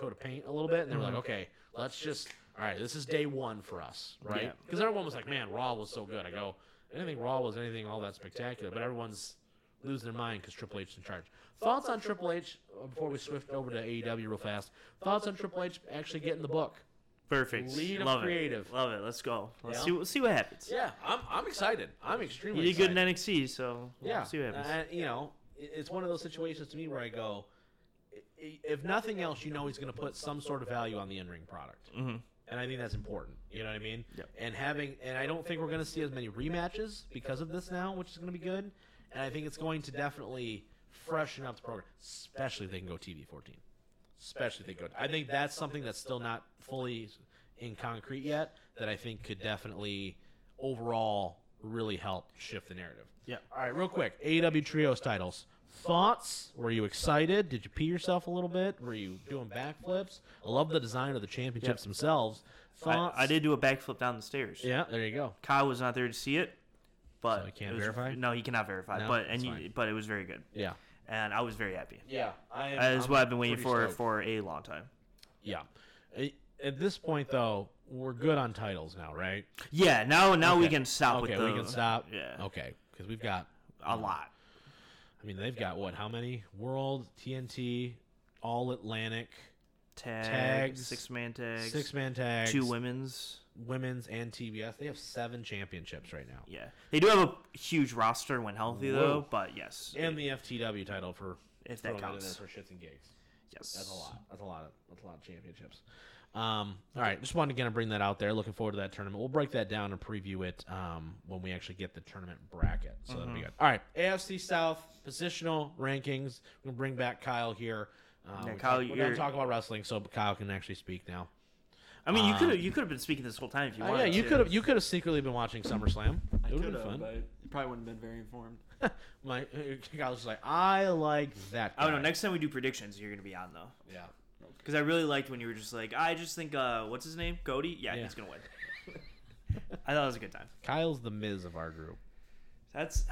coat of paint a little bit, and they were like, mm-hmm. okay, let's just, all right, this is day one for us, right? Yeah. Because everyone was like, man, Raw was so good. I go, anything Raw was anything all that spectacular, but everyone's losing their mind because Triple H is in charge. Thoughts on Triple H uh, before we swift over to AEW real fast? Thoughts on Triple H actually getting the book? Perfect. Lead Love creative. It. Love it. Let's go. Let's Yeah. see. See what happens. Yeah, I'm, I'm excited. I'm extremely You did good in NXT, so we'll Yeah, see what happens. and, you know, it's one of those situations to me where I go, if nothing else, you know he's going to put some sort of value on the in-ring product, hmm and I think that's important. You know what I mean? Yep. And having, and I don't think we're going to see as many rematches because of this now, which is going to be good. And I think it's going to definitely freshen up the program, especially if they can go TV 14. Especially if they go. I think that's something that's still not fully in concrete yet. That I think could definitely overall really help shift the narrative. Yeah. All right, real quick. AEW Trios titles. Thoughts? Were you excited? Did you pee yourself a little bit? Were you doing backflips? I love the design of the championships themselves. Thoughts? I, I did do a backflip down the stairs. Yeah, there you go. Kyle was not there to see it, but So he can't was- verify? No, he cannot verify. No? but and you, but it was very good, Yeah. and I was very happy. Yeah, I am. That is I'm what I've been waiting for stoked. for a long time. Yeah. At this point, though, we're good on titles now, right? Yeah, now now we can stop Okay, with the we can stop. Yeah, Okay, because we've got. a lot. I mean, they've got what? How many? World, TNT, All Atlantic, Tag, Tags, six man tags, six man tags, two women's. Women's, and TBS. They have seven championships right now, Yeah, they do have a huge roster when healthy though. But yes, and the FTW title for if that counts. for shits and gigs. Yes, That's a lot. That's a lot of that's a lot of championships. Um, all right, just wanted to kind of bring that out there. Looking forward to that tournament. We'll break that down and preview it um, when we actually get the tournament bracket. So that'll Mm-hmm. be good. All right, AFC South positional rankings. We're gonna bring back Kyle here. Um, Yeah, Kyle, we're you're- gonna talk about wrestling, so Kyle can actually speak now. I mean, you Um, could have you could have been speaking this whole time if you Oh, yeah, you to. could have you could have secretly been watching SummerSlam. I It would could have been have, fun. but you probably wouldn't have been very informed. My Kyle's just like, I like that. I don't know. Next time we do predictions, you're gonna be on though. yeah. Because I really liked when you were just like, I just think, uh, what's his name? Cody? Yeah, Yeah. he's gonna win. I thought it was a good time. Kyle's the Miz of our group. That's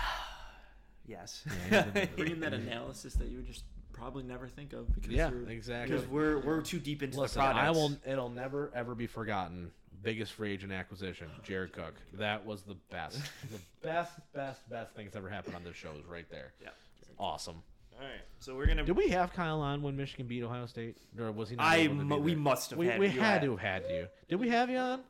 yes. Yeah, he's a- Bring in that analysis that you would just probably never think of because Yeah, you're exactly. Because we're we're too deep into Listen, the product. I will. It'll never ever be forgotten. Biggest free agent acquisition, Jared Cook. That was the best, the best, best, best thing that's ever happened on this show is right there. Yeah. Awesome. All right, so we're gonna. Did we have Kyle on when Michigan beat Ohio State, or was he? Not I mu- we must have We, had we you had on. to have had you. Did we have you on?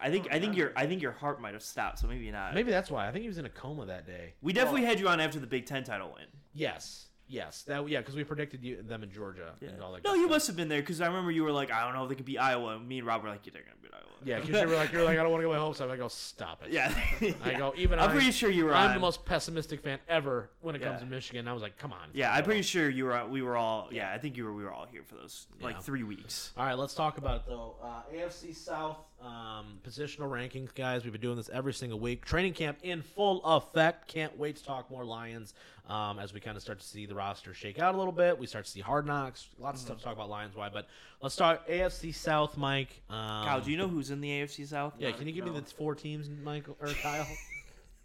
I think I think your I think your heart might have stopped, so maybe not. Maybe that's why. I think he was in a coma that day. we definitely had you on after the Big Ten title win. Yes. Yes. That. Yeah. Because we predicted you, them in Georgia and all that. No, you stuff. must have been there because I remember you were like, I don't know if they could be Iowa. Me and Rob were like, yeah, they're gonna beat Iowa. Yeah. Because you were like, you're like, I don't want to get my hopes up. I go, stop it. yeah. I go, even I'm I- pretty sure you were I'm on. the most pessimistic fan ever when it comes to Michigan. I was like, come on. Yeah, I'm pretty sure you were. We were all. Yeah, I think you were. We were all here for those like three weeks. All right, let's talk about it though. Uh, AFC South um, positional rankings, guys. We've been doing this every single week. Training camp in full effect. Can't wait to talk more Lions um, as we kind of start to see the roster shake out a little bit. We start to see hard knocks. Lots of stuff to talk about Lions. Why? But let's start AFC South, Mike. Um, Kyle, do you know who's in the AFC South? Yeah, can you give me the four teams, Michael or Kyle?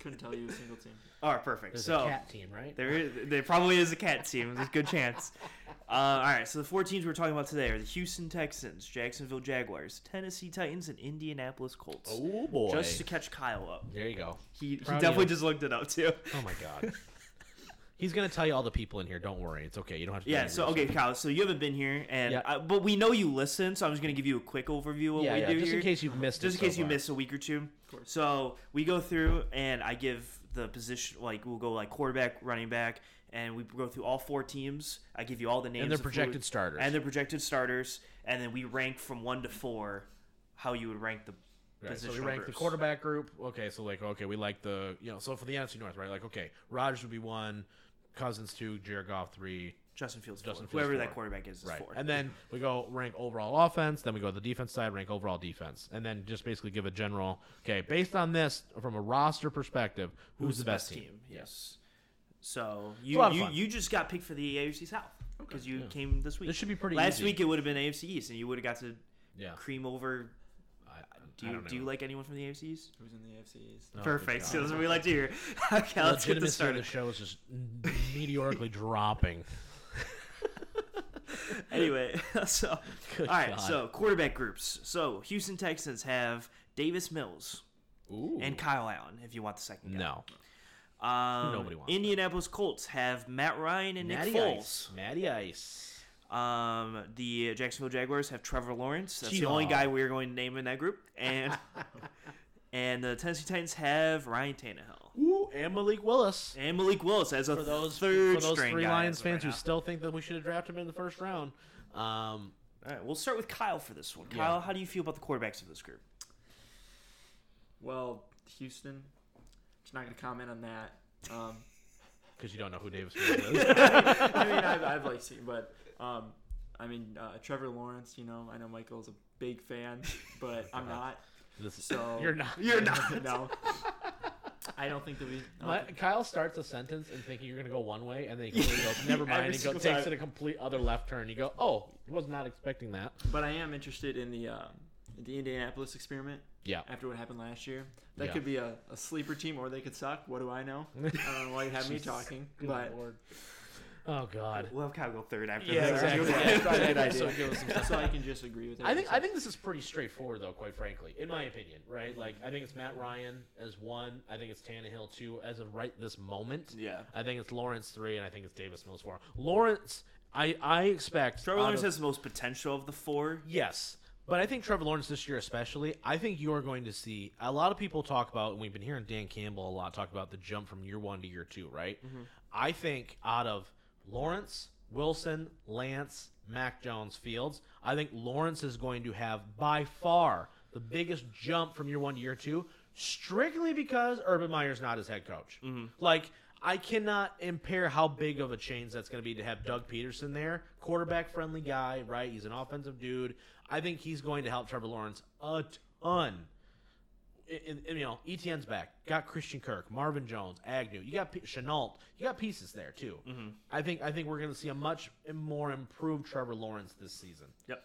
couldn't tell you a single team. All right, perfect. There's so a cat team, right? there, is, there probably is a cat team. There's a good chance. Uh, all right, so the four teams we're talking about today are the Houston Texans, Jacksonville Jaguars, Tennessee Titans, and Indianapolis Colts. Oh boy! Just to catch Kyle up. there you go. He, he Proud definitely just looked it up too. Oh my god. He's gonna tell you all the people in here. Don't worry, it's okay. You don't have to. Yeah. So okay, Kyle. So you haven't been here, and Yeah. I, but we know you listen. So I'm just gonna give you a quick overview of what we yeah. do Just here. in case you've missed. just it in case so you far. missed a week or two. course. So we go through and I give the position like we'll go like quarterback, running back, and we go through all four teams. I give you all the names and their of who- projected starters. and their projected starters, and then we rank from one to four how you would rank the Right, so we rank the quarterback group. Okay, so like okay, we like the you know so for the NFC North, right? Like okay, Rodgers would be one, Cousins two, Jared Goff three, Justin Fields, Justin four. Fields whoever four. that quarterback is, is right? four. And then we go rank overall offense. Then we go to the defense side, rank overall defense, and then just basically give a general. Okay, based on this from a roster perspective, who's, the best, team? Yes. So you you, you just got picked for the AFC South because you came this week. This should be pretty Last easy. week it would have been AFC East, and you would have got to Yeah. cream over. I, Do I you don't do you like anyone from the AFC East? Who's in the AFC East? Oh, Perfect. job. So that's what we like to hear. okay, The let's get this legitimacy of started. the show is just meteorically dropping. anyway, so Good all right, God. so quarterback groups. So Houston Texans have Davis Mills Ooh. and Kyle Allen. If you want the second guy. no, Um, Nobody wants that. Indianapolis Colts have Matt Ryan and Nick Matty Foles. Ice. Matty Ice. Um, the Jacksonville Jaguars have Trevor Lawrence. That's the T-Law. only guy we're going to name in that group. And and the Tennessee Titans have Ryan Tannehill Ooh, and Malik Willis. and Malik Willis as a For those third for those string three guy Lions fans right who now. still think that we should have drafted him in the first round. Um, All right, we'll start with Kyle for this one. Yeah. Kyle, how do you feel about the quarterbacks of this group? Well, Houston. Just not going to comment on that. Um, because you don't know who Davis Mills is. I mean, I've, I've like seen, but um, I mean, uh, Trevor Lawrence. You know, I know Michael's a big fan, but I'm not. This So you're not. You're not. no. I don't think that we. I My, think- Kyle starts a sentence and thinking you're gonna go one way, and then he goes, "Never mind." Every He go, takes time. it a complete other left turn. You go, "Oh, was not expecting that." but I am interested in the um, the Indianapolis experiment. Yeah. After what happened last year, that Yeah. could be a, a sleeper team, or they could suck. What do I know? I don't know why you have me talking, Good but Lord. Oh God. We'll have Kyle go third after Yeah, this. exactly. Yeah, Yeah, probably a good so idea. give us some so I can just agree with. I think I think this is pretty straightforward though, quite frankly, in my opinion. Right? Like I think it's Matt Ryan as one. I think it's Tannehill two as of right this moment. Yeah. I think it's Lawrence three, and I think it's Davis Mills four. Lawrence, I I expect Trevor Lawrence of- has the most potential of the four. Yes. But I think Trevor Lawrence this year, especially, I think you are going to see a lot of people talk about, and we've been hearing Dan Campbell a lot talk about the jump from year one to year two, right? Mm-hmm. I think out of Lawrence, Wilson, Lance, Mac Jones, Fields, I think Lawrence is going to have by far the biggest jump from year one to year two, strictly because Urban Meyer's not his head coach. Mm-hmm. Like, I cannot impair how big of a change that's going to be to have Doug Pederson there, quarterback friendly guy, right? He's an offensive dude. I think he's going to help Trevor Lawrence a ton. And, and, you know, Etienne's back. Got Christian Kirk, Marvin Jones, Agnew. You got P- Shenault. You got pieces there too. Mm-hmm. I think I think we're going to see a much more improved Trevor Lawrence this season. Yep.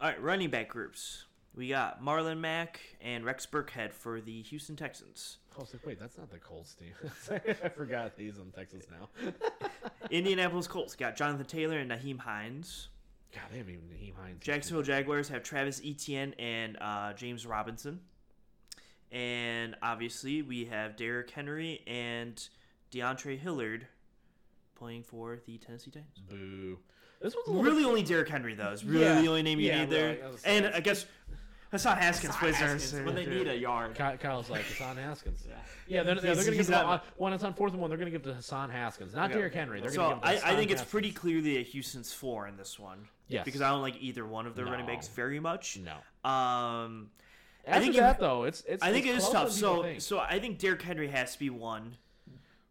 All right, running back groups. We got Marlon Mack and Rex Burkhead for the Houston Texans. I was like, wait, that's not the Colts team. I forgot he's on Texas now. Indianapolis Colts got Jonathan Taylor and Nyheim Hines. God, they haven't even Nyheim Hines. Jacksonville Jaguars have Travis Etienne and uh, James Robinson. And obviously, we have Derrick Henry and DeAndre Hilliard playing for the Tennessee Titans. Boo. This one's Really, only Derrick Henry though is really Yeah. the only name you Yeah, need there. really, I was- and I guess Hassan Haskins plays there. When they need a yard. Ky- Kyle's like Hassan Haskins. Yeah. Yeah, they're, they're, He's- going to give the, not- uh, when it's on fourth and one. They're going to give to Hassan Haskins, not Yeah. Derrick Henry. They're So going to give I, to I think it's Haskins. pretty clearly a Houston's four in this one. Yes. Because I don't like either one of their running backs very much. no. Um, After think you- that though, it's it's. I think it's it is tough. So think. so I think Derrick Henry has to be one.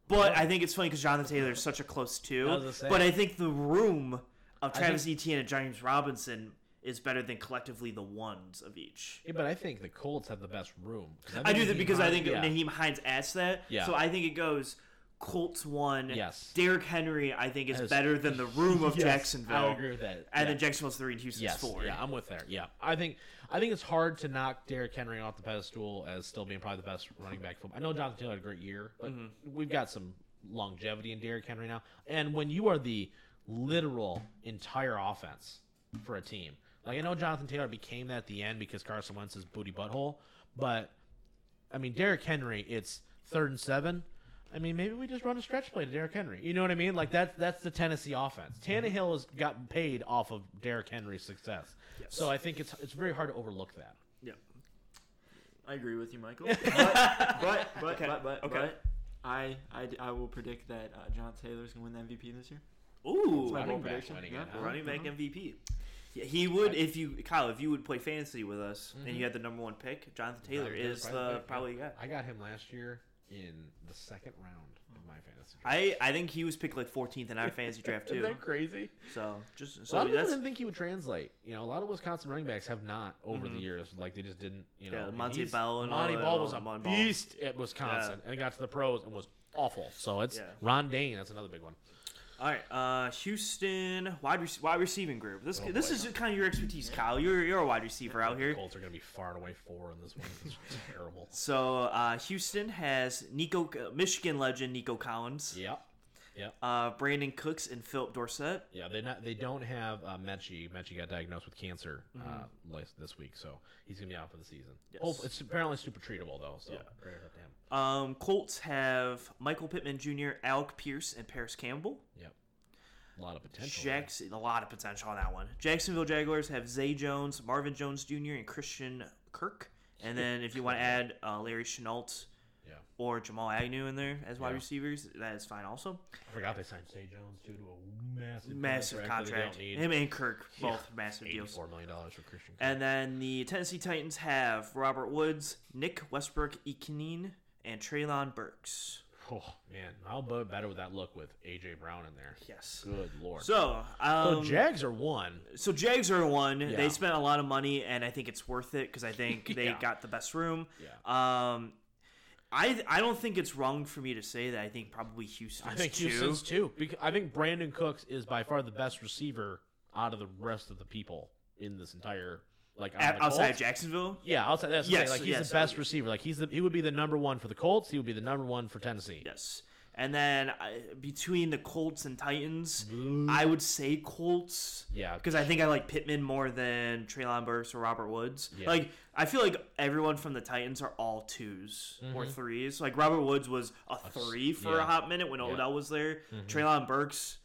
But I think it's funny because Jonathan Taylor is such a close two. I was gonna say. But I think the room of I Travis Etienne and James Robinson is better than collectively the ones of each. Yeah, but I think the Colts have the best room. I do that because I think yeah. Nyheim Hines asked that. Yeah. So I think it goes Colts one. Yes. Derrick Henry I think is better than the room of Yes, Jacksonville. I agree with that. And yeah. then Jacksonville's three and Houston's yes, four. yeah, I'm with there. Yeah, I think I think it's hard to knock Derrick Henry off the pedestal as still being probably the best running back. Football. I know Jonathan Taylor had a great year, but Mm-hmm. we've got some longevity in Derrick Henry now. And when you are the literal entire offense for a team, like I know Jonathan Taylor became that at the end because Carson Wentz's booty butthole, but I mean Derrick Henry, it's third and seven. I mean, maybe we just run a stretch play to Derrick Henry. You know what I mean? Like that's that's the Tennessee offense. Tannehill has gotten paid off of Derrick Henry's success. Yes. So I think it's it's very hard to overlook that. Yeah, I agree with you, Michael. But but but Okay, but, but, okay. but I, I, I will predict that uh, John Taylor's gonna win the MVP this year. Ooh, my running bold back prediction. Yeah. it, huh? running back MVP. Yeah, he would if you Kyle if you would play fantasy with us and you mm-hmm. had the number one pick. Jonathan Taylor Jonathan is the probably yeah. I got him last year in the second round of my fantasy. draft. I I think he was picked like 14th in our fantasy draft Isn't too. that crazy? So just a lot so of people didn't think he would translate. You know, a lot of Wisconsin running backs have not over the mm-hmm. years. Like they just didn't. You know, Yeah, he's- Bell and that, Ball was a beast at Wisconsin, and got to the pros and was awful. So it's Yeah. Ron Dayne. That's another big one. All right. Uh, Houston wide rec- wide receiving group. This Oh, this is kind of your expertise, Kyle. You're you're a wide receiver out The here. Colts are going to be far and away four in this one. It's terrible. So uh, Houston has Nico Michigan legend Nico Collins, Yep. Yep. uh, Brandin Cooks, and Phillip Dorsett. Yeah, they not they don't have uh, Mechie. Mechie got diagnosed with cancer uh, last, this week, so he's gonna be out for the season. Yes. Oh, it's apparently super treatable though. So Yeah. prayers up to him. Um, Colts have Michael Pittman Jr., Alec Pierce, and Parris Campbell. Yep. A lot of potential. there. Jackson, a lot of potential on that one. Jacksonville Jaguars have Zay Jones, Marvin Jones Jr., and Christian Kirk. And then if you want to add uh, Larry Shenault Yeah. or Jamal Agnew in there as wide Yeah. receivers, that is fine also. I forgot they signed Zay Jones too to a massive Massive contract. contract. They don't need. Him and Kirk, both Yeah. massive deals. Eighty-four million dollars for Christian. Kirk. And then the Tennessee Titans have Robert Woods, Nick Westbrook-Ikhine, and Treylon Burks. Oh man, how bu- better with that look with AJ Brown in there? Yes. Good lord. So, So um, Jags are one. So Jags are one. Yeah. They spent a lot of money, and I think it's worth it because I think they Yeah. got the best room. Yeah. Um, I I don't think it's wrong for me to say that. I think probably Houston. I think too. Houston's too. Because I think Brandin Cooks is by far the best receiver out of the rest of the people in this entire like At- the outside of Colts. Jacksonville. Yeah, outside. That's Yes, yes, like he's yes. the best receiver. Like he's the he would be the number one for the Colts. He would be the number one for Tennessee. Yes. And then uh, between the Colts and Titans, I would say Colts. Yeah. Because I think I like Pittman more than Treylon Burks or Robert Woods. Yeah. Like I feel like everyone from the Titans are all 2s or threes. Like Robert Woods was a three for a Mm-hmm. hot minute when Yeah. Mm-hmm. Odell was there. Treylon Burks,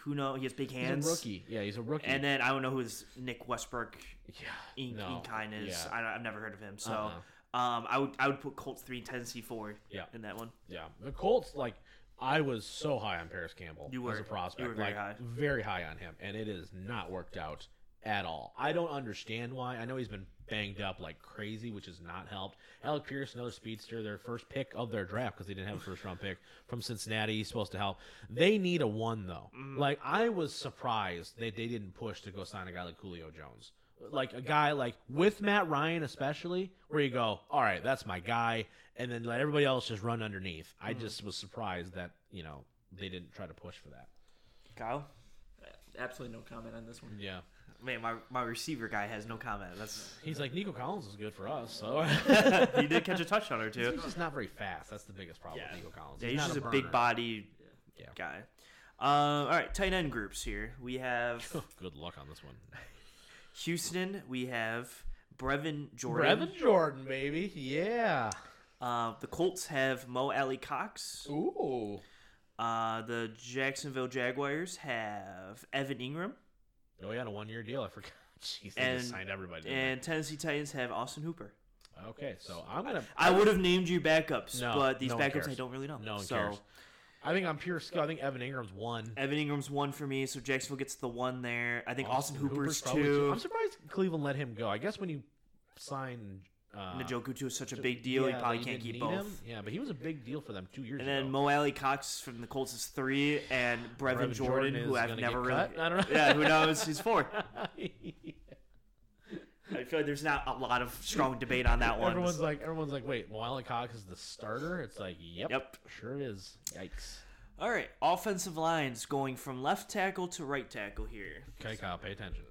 who know he has big He's hands. a rookie. Yeah, he's a rookie. And then I don't know who's Nick Westbrook yeah, in, no, Inkine is. Yeah, I, I've never heard of him. So Uh-uh. um, I would I would put Colts three, Tennessee four. Yeah. In that one. yeah. The Colts, like, I was so high on Parris Campbell You as a prospect. You were very like, high. Very high on him, and it has not worked out at all. I don't understand why. I know he's been banged up like crazy, which has not helped. Alec Pierce, another speedster, their first pick of their draft because they didn't have a first round pick from Cincinnati. He's supposed to help. They need a one though. Mm-hmm. Like I was surprised that they didn't push to go sign a guy like Julio Jones. Like a guy like with Matt Ryan especially, where you go, all right, that's my guy, and then let everybody else just run underneath. I Mm-hmm. just was surprised that you know they didn't try to push for that. Kyle. Absolutely no comment on this one. Yeah. Man, my, my receiver guy has no comment. That's He's like Nico Collins is good for us, so he did catch a touchdown or two. he's just not very fast. That's the biggest problem Yeah. with Nico Collins. Yeah, he's not just a, burner. big body Yeah. guy. Um, all right, tight end groups here. We have Good luck on this one. Houston. We have Brevin Jordan. Brevin Jordan, baby. Yeah. Uh, the Colts have Mo Alie-Cox. Ooh. Uh, the Jacksonville Jaguars have Evan Engram. Oh, he had a one-year deal. I forgot. Jeez, they And- just signed everybody. And Tennessee Titans have Austin Hooper. okay, so I'm gonna. I would have named you backups, No, but these no backups. I don't really know. No one so cares. I think I'm pure skill. I think Evan Engram's one. Evan Engram's one for me, so Jacksonville gets the one there. I think Austin, Hooper's, probably two. I'm surprised Cleveland let him go. I guess when you sign uh, Njoku two is such a big deal. yeah, you probably can't keep both. him. Yeah, but he was a big deal for them two years And ago. then Mo Alie-Cox from the Colts is three, and Brevin, Brevin Jordan, Jordan who I've never really. cut? I don't know. Yeah, who knows? He's four. I feel like there's not a lot of strong debate on that one. Everyone's like, everyone's like, wait, Mo Alie-Cox is the starter? It's like, yep, Yep. sure is. Yikes. All right, offensive lines going from left tackle to right tackle here. Okay, Kyle, pay attention.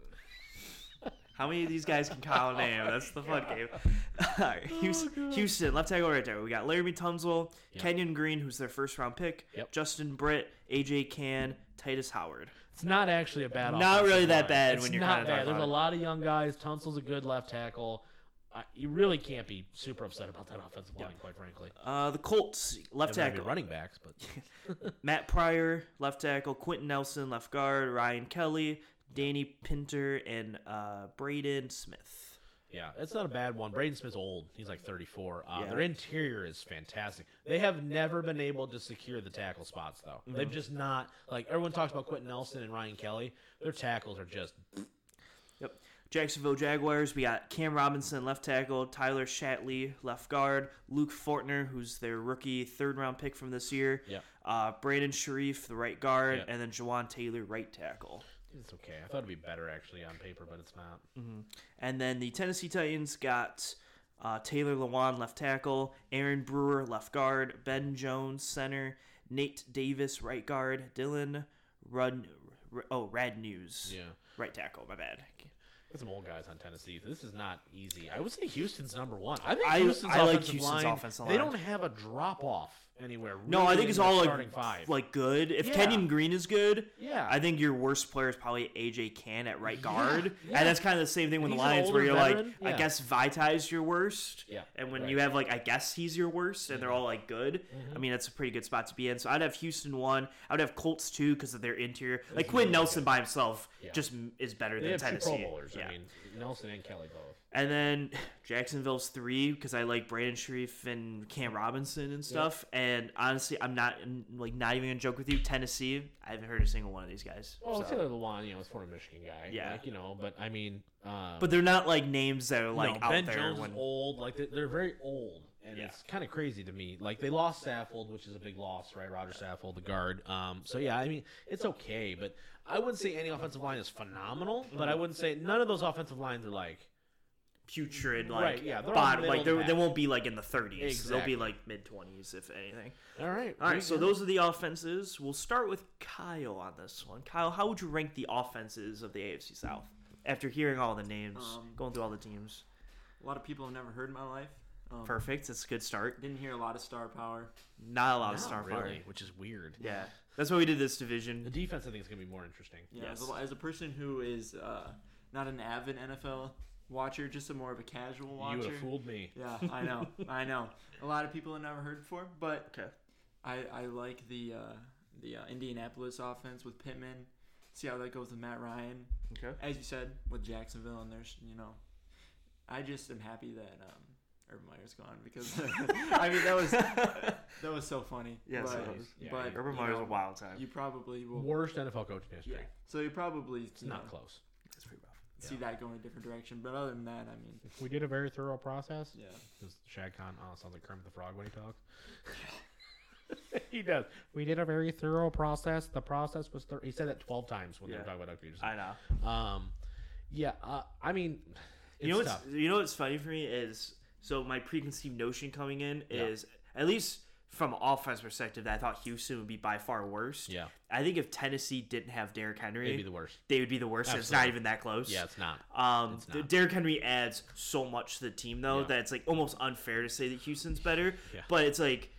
How many of these guys can Kyle oh name? That's the fun game. All right, Houston, oh, Houston, left tackle, right tackle. We got Laremy Tunsil, Yep. Kenyon Green, who's their first round pick, Yep. Justin Britt, AJ Cann, Tytus Howard. It's not actually a bad. Not really that line. bad It's when you're not kinda bad. There's a lot of young guys. Tunsil's a good left tackle. Uh, you really can't be super upset about that offensive line, quite frankly. Uh, the Colts, left They tackle. running backs, but Matt Pryor, left tackle. Quenton Nelson, left guard. Ryan Kelly, Danny Pinter, and uh, Braden Smith. Yeah, it's not a bad one. Braden Smith's old. He's like 34. Uh, Yeah. Their interior is fantastic. They have never been able to secure the tackle spots, though. Mm-hmm. They've just not like everyone talks about Quenton Nelson and Ryan Kelly. Their tackles are just Yep. Jacksonville Jaguars, we got Cam Robinson, left tackle, Tyler Shatley, left guard, Luke Fortner, who's their rookie third round pick from this year, yeah. uh, Brandon Scherff, the right guard, Yeah. and then Jawaan Taylor, right tackle. It's okay. I thought it'd be better actually on paper, but it's not. And then the Tennessee Titans got uh, Taylor Lewan, left tackle, Aaron Brewer, left guard, Ben Jones, center, Nate Davis, right guard, Dylan Rud, oh Radunz, Yeah. right tackle. My bad. Got some old guys on Tennessee. This is not easy. I would say Houston's number one. I think I- Houston's I like offensive Houston's line. offensive They line. don't have a drop off anywhere. No, really I think it's all like five. like good. If Yeah. Kenyon Green is good, Yeah. I think your worst player is probably AJ Cann at right guard, yeah. and that's kind of the same thing with the Lions, where you're veteran. like, I Yeah. guess Vaitai's your worst, Yeah, and when right. you have like, I guess he's your worst, and they're all like good. Mm-hmm. I mean, that's a pretty good spot to be in. So I'd have Houston one. I would have Colts two because of their interior. Like Quinn Nelson by himself Yeah. just is better they than Tennessee. Pro Bowlers. Yeah. I mean, Nelson and Kelly both. And then Jacksonville's three because I like Brandon Scherff and Cam Robinson and stuff. And honestly, I'm not like not even gonna joke with you. Tennessee, I haven't heard a single one of these guys. Well, so. Taylor Lewan, you know, is former Michigan guy. Yeah. like, you know, but I mean, um, But they're not like names that are like no, out Ben there. Jones when, is old. Like they- they're very old, and Yeah. it's kind of crazy to me. Like they lost Saffold, which is a big loss, right? Roger Saffold, the guard. Um, so yeah, I mean it's okay, but I wouldn't say any offensive line is phenomenal. But I wouldn't say none of those offensive lines are like Putrid, like Right, yeah, they're bottom, middle like they're- they won't be like in the 30s. They'll be like mid 20s, if anything. all right. All right, so those are the offenses. We'll start with Kyle on this one. Kyle, how would you rank the offenses of the AFC South after hearing all the names, Um, going through all the teams? A lot of people I've never heard in my life. Um, Perfect. That's a good start. Didn't hear a lot of star power. Not a lot of Not star really, power. which is weird. Yeah, that's why we did this division. The defense, I think, is gonna be more interesting. Yeah, Yes. as, a, as a person who is uh, not an avid NFL watcher, just a more of a casual You watcher. would have fooled me. Yeah, I know, I know. A lot of people have never heard before, but Okay. I, I like the uh, the uh, Indianapolis offense with Pittman. See how that goes with Matt Ryan. Okay. As you said with Jacksonville, and there's you know, I just am happy that um, Urban Meyer's gone because I mean that was that was so funny. Yes, but, it was. Yeah, but Urban you Meyer's know, a wild time. You probably will. Worst NFL coach in history. Yeah. So you probably It's you not know, close. That's pretty rough. see that going a different direction. But other than that, I mean, We did a very thorough process. yeah. Does Shad Khan oh, sounds like Kermit the Frog when he talks? he does. We did a very thorough process. The process was thorough. He said that twelve times when they were talking about Doug Pederson. I know. Um, yeah. Uh, I mean, it's you know what's you know what's funny for me is so my preconceived notion coming in Yeah. is at least from an offense perspective that I thought Houston would be by far worse. Yeah, I think if Tennessee didn't have Derrick Henry, they'd be the worst. they would be the worst. It's not even that close. Yeah, it's not. Um, It's not. Derrick Henry adds so much to the team though Yeah. that it's like almost unfair to say that Houston's better. Yeah. But it's like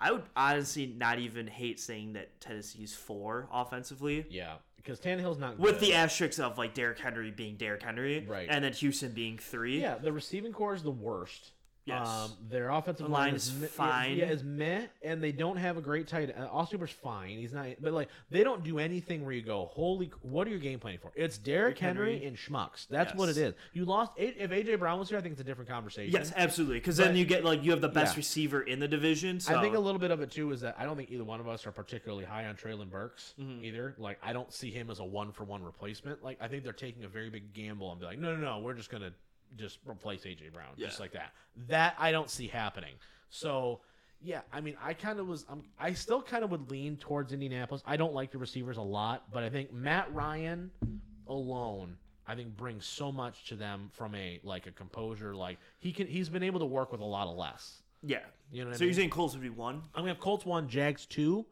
I would honestly not even hate saying that Tennessee's four offensively. Yeah, because Tannehill's not With good. the asterisks of like Derrick Henry being Derrick Henry, Right. and then Houston being three. Yeah, the receiving core is the worst. Yes. Um, their offensive The line, line is is fine. Yeah, is meh, and they don't have a great tight. Uh, Austin Hooper's fine. He's not, but like they don't do anything where you go, holy, what are you game planning for? It's Derrick Henry, Henry. and schmucks. That's what it is. You lost. If AJ Brown was here, I think it's a different conversation. Yes, absolutely. Because then you get like you have the best Yeah. receiver in the division. So I think a little bit of it too is that I don't think either one of us are particularly high on Treylon Burks Mm-hmm. either. Like I don't see him as a one for one replacement. Like I think they're taking a very big gamble and be like, no, no, no, we're just gonna just replace AJ Brown just like that. That I don't see happening. So yeah, I mean, I kind of was. I'm, I still kind of would lean towards Indianapolis. I don't like the receivers a lot, but I think Matt Ryan alone, I think brings so much to them from a like a composure. Like he can, he's been able to work with a lot of less. yeah. You know what So I you're saying Colts would be one? I'm gonna have Colts one, Jags two.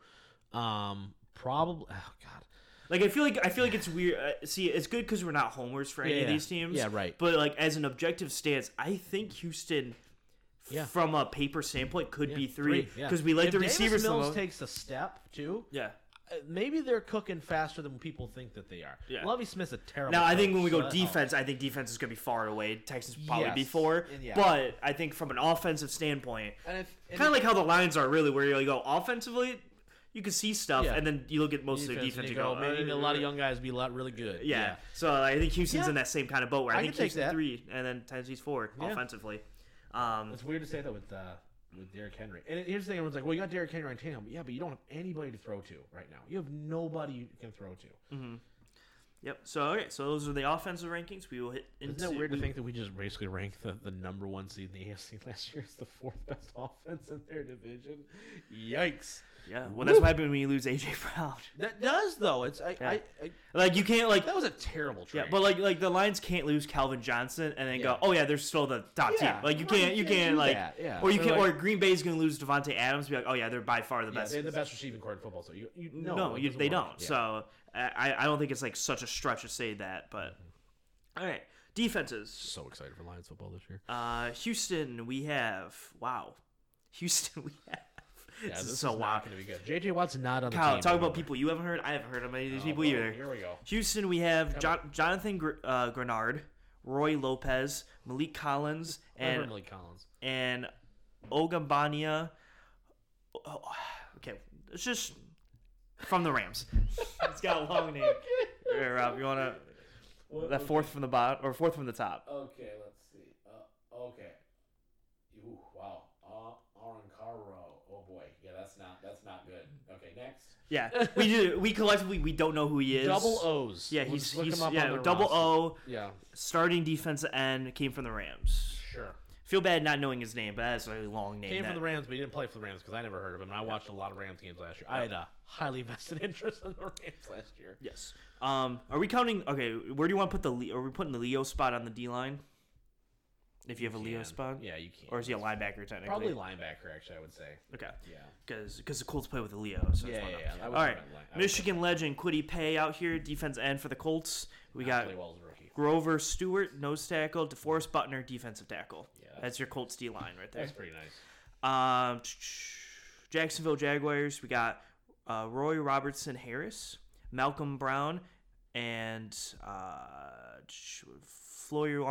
Um, probably. Oh God. Like I feel like I feel like it's weird. Uh, see, it's good because we're not homers for any of these teams. Yeah, right. But like as an objective stance, I think Houston, Yeah. from a paper standpoint, could Yeah, be three yeah. because we like if the Davis receivers. Mills takes a step too. yeah. uh, Maybe they're cooking faster than people think that they are. Yeah. Lovie Smith's a terrible. Now I think when we go defense, I think defense is going to be far away. Texans will probably be four, yeah. but I think from an offensive standpoint, helps. And if and kind of like how the Lions are really, where you go offensively, you can see stuff, Yeah. and then you look at most of defense, their defense, and you go, go, man, a uh, lot of young guys be a lot really good. Yeah. So I think Houston's Yeah. in that same kind of boat where I, I think can take Houston that. three and then Tennessee's four Yeah. offensively. Um, It's weird to say that with uh, with Derrick Henry. And here's the thing: everyone's like, "Well, you got Derrick Henry on Tannehill, but yeah, but you don't have anybody to throw to right now. You have nobody you can throw to." Yep. So okay. So those are the offensive rankings. We will hit. Into, Isn't that weird to think that we just basically ranked the, the number one seed in the AFC last year as the fourth best offense in their division? Yikes! Yeah. Well, that's what happened when you lose AJ Brown. That does though. It's I, Yeah. I, I Like you can't like. that was a terrible trade. Yeah, but like like the Lions can't lose Calvin Johnson and then Yeah. go, oh yeah, they're still the top Yeah, team. Like you can't you can't like that, yeah. or you They're can't or like- Green Bay's gonna lose Davante Adams. Be like, oh yeah, they're by far the best. they're the best receiving core in football. So you, you no, no, you, they don't. So I I don't think it's like such a stretch to say that. But Mm-hmm. all right, defenses. so excited for Lions football this year. Uh, Houston, we have wow. Houston, we have. Yeah, this, this is so is wow. going to be good. JJ Watt's not on the Kyle, team. talk about people you haven't heard. I haven't heard of any of these Oh, people boy, either. Here we go. Houston, we have John, Jonathan Gr- uh, Greenard, Roy Lopez, Maliek Collins, And Emily Collins. and Ogambania. Oh, okay, it's just from the Rams. it's got a long name. Here, Rob, you wanna that fourth from the bottom or fourth from the top? Okay, let's see. Uh, okay. Ooh, wow. Uh, Arancaro. Oh boy. Yeah, that's not that's not good. Okay, next. Yeah, we do. We collectively we don't know who he is. Double O's. Yeah, We'll he's, he's him yeah double roster. O. Yeah, Starting defensive end came from the Rams. Feel bad not knowing his name, but that's a really long name. Came that- from the Rams, but he didn't play for the Rams because I never heard of him. And I watched a lot of Rams games last year. I had a highly vested interest in the Rams last year. Yes. Um, are we counting? Okay, where do you want to put the? Are we putting the Leo spot on the D line? If you have a Leo spot, Yeah, you can. or is he a linebacker technically? Probably linebacker, actually, I would say. Okay, Yeah. because because the Colts play with a Leo. So Yeah, yeah, yeah. them. I would All right, line- Michigan legend Kwity Paye out here, defense end for the Colts. We him- got well as a rookie. Grover Stewart, nose tackle. DeForest Buckner, defensive tackle. Yeah, That's your Colts D line right there. That's pretty nice. Um, Jacksonville Jaguars. We got uh, Roy Robertson Harris, Malcolm Brown, and uh, Florio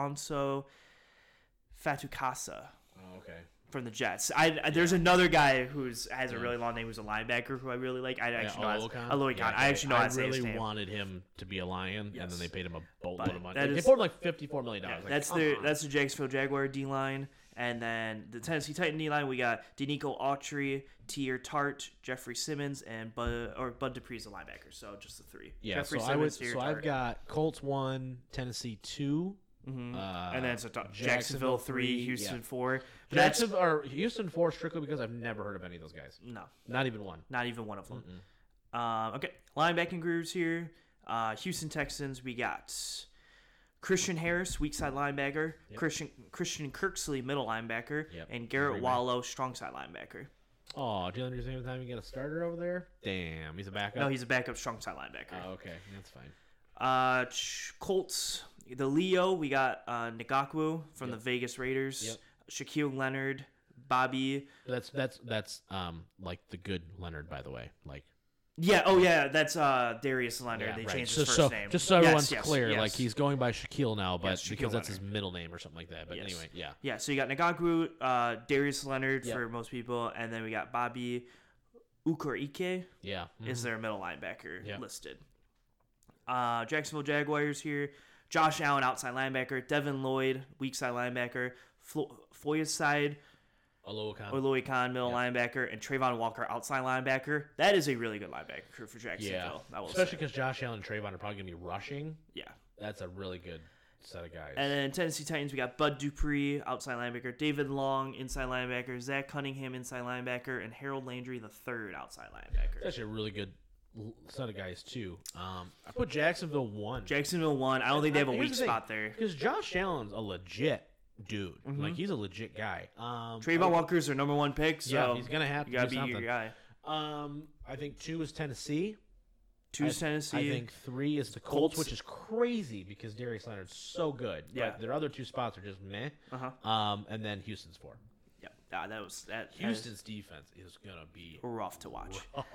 Fatukasi Oh, okay. From the Jets. I, I- there's another guy who's has a really long name who's a linebacker who I really like. I actually know how to- Oluokun? Oluokun. Yeah, I actually know I really wanted him to be a Lion, and then they paid him a boatload of money. They paid him like fifty-four million Yeah, dollars. Like, that's come the that's the Jacksonville Jaguar D line, and then the Tennessee Titan D line. We got Denico Autry, Teair Tart, Jeffrey Simmons, and Bud or Bud Dupree's the linebacker. So just the three. yeah. Jeffrey so I would. Tier So I've got Colts one, Tennessee 2 Mhm. uh, and then it's a t- Jacksonville, three, Houston yeah. four. But that's Jacksonville or Houston four strictly because I've never heard of any of those guys. no, Not even one. not even one of them. Um, okay, linebacking grooves here. Uh, Houston Texans. We got Christian Harris, weak side linebacker. Christian Christian Kirksey, middle linebacker, Yep, and Garrett. Wallow, strong side linebacker. Oh, Jalen Reeves every time you get a starter over there. Damn, he's a backup. No, he's a backup strong side linebacker. Oh, okay, that's fine. Uh, Colts, the Leo, we got uh, Ngakoue from the Vegas Raiders. Yep. Shaquille Leonard, Bobby. That's that's that's um like the good Leonard, by the way. Like Yeah, oh yeah, that's uh Darius Leonard. yeah, they right. changed so, his first so, name. Just so Yes, everyone's yes, clear, yes. like he's going by Shaquille now, but Yes, Shaquille because that's his middle name or something like that. But Yes. anyway, yeah. Yeah, so you got Ngakoue, uh, Darius Leonard Yep. for most people, and then we got Bobby Okereke Yeah. is their middle linebacker Yeah. listed. Uh, Jacksonville Jaguars here. Josh Allen, outside linebacker. Devin Lloyd, weak side linebacker. Flo- Foyer's side, Louis Khan, middle linebacker, and Travon Walker, outside linebacker. That is a really good linebacker crew for Yeah. Jacksonville. Will Especially because Josh Allen and Travon are probably going to be rushing. Yeah. That's a really good set of guys. And then Tennessee Titans, we got Bud Dupree, outside linebacker, David Long, inside linebacker, Zach Cunningham, inside linebacker, and Harold Landry, the third outside linebacker. actually a really good set of guys too. Um, I put Jacksonville one. Jacksonville one. I don't think they have a weak the spot there. Because Josh Allen's a legit dude. Like he's a legit guy. Um, Travon Walker's their number one pick, so Yeah, he's gonna have to you gotta be something. your guy. Um, I think two is Tennessee. Two I, Tennessee. I think three is the Colts. Colts, which is crazy because Darius Leonard's so good. Yeah. Their other two spots are just meh. Uh-huh. Um, and then Houston's four. Ah, that was that. Houston's defense is gonna be rough to watch. rough.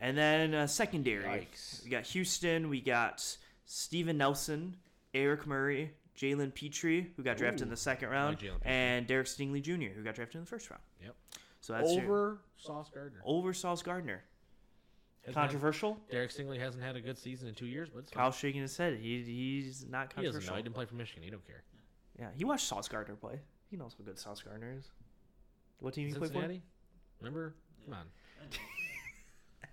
And then uh, secondary, Yikes. we got Houston. We got Steven Nelson, Eric Murray, Jalen Pitre, who got drafted in the second round, Pitre. and Derek Stingley Jr., who got drafted in the first round. Yep. So that's your, Over Sauce Gardner. over Sauce Gardner. Hasn't had- Controversial. Derek Stingley hasn't had a good season in two years, but fine. Kyle's shaking his head. He, he's not controversial. he doesn't know. He didn't play for Michigan. He don't care. Yeah, he watched Sauce Gardner play. He knows how good Sauce Gardner is. What team you played for? Cincinnati. Remember? Come on.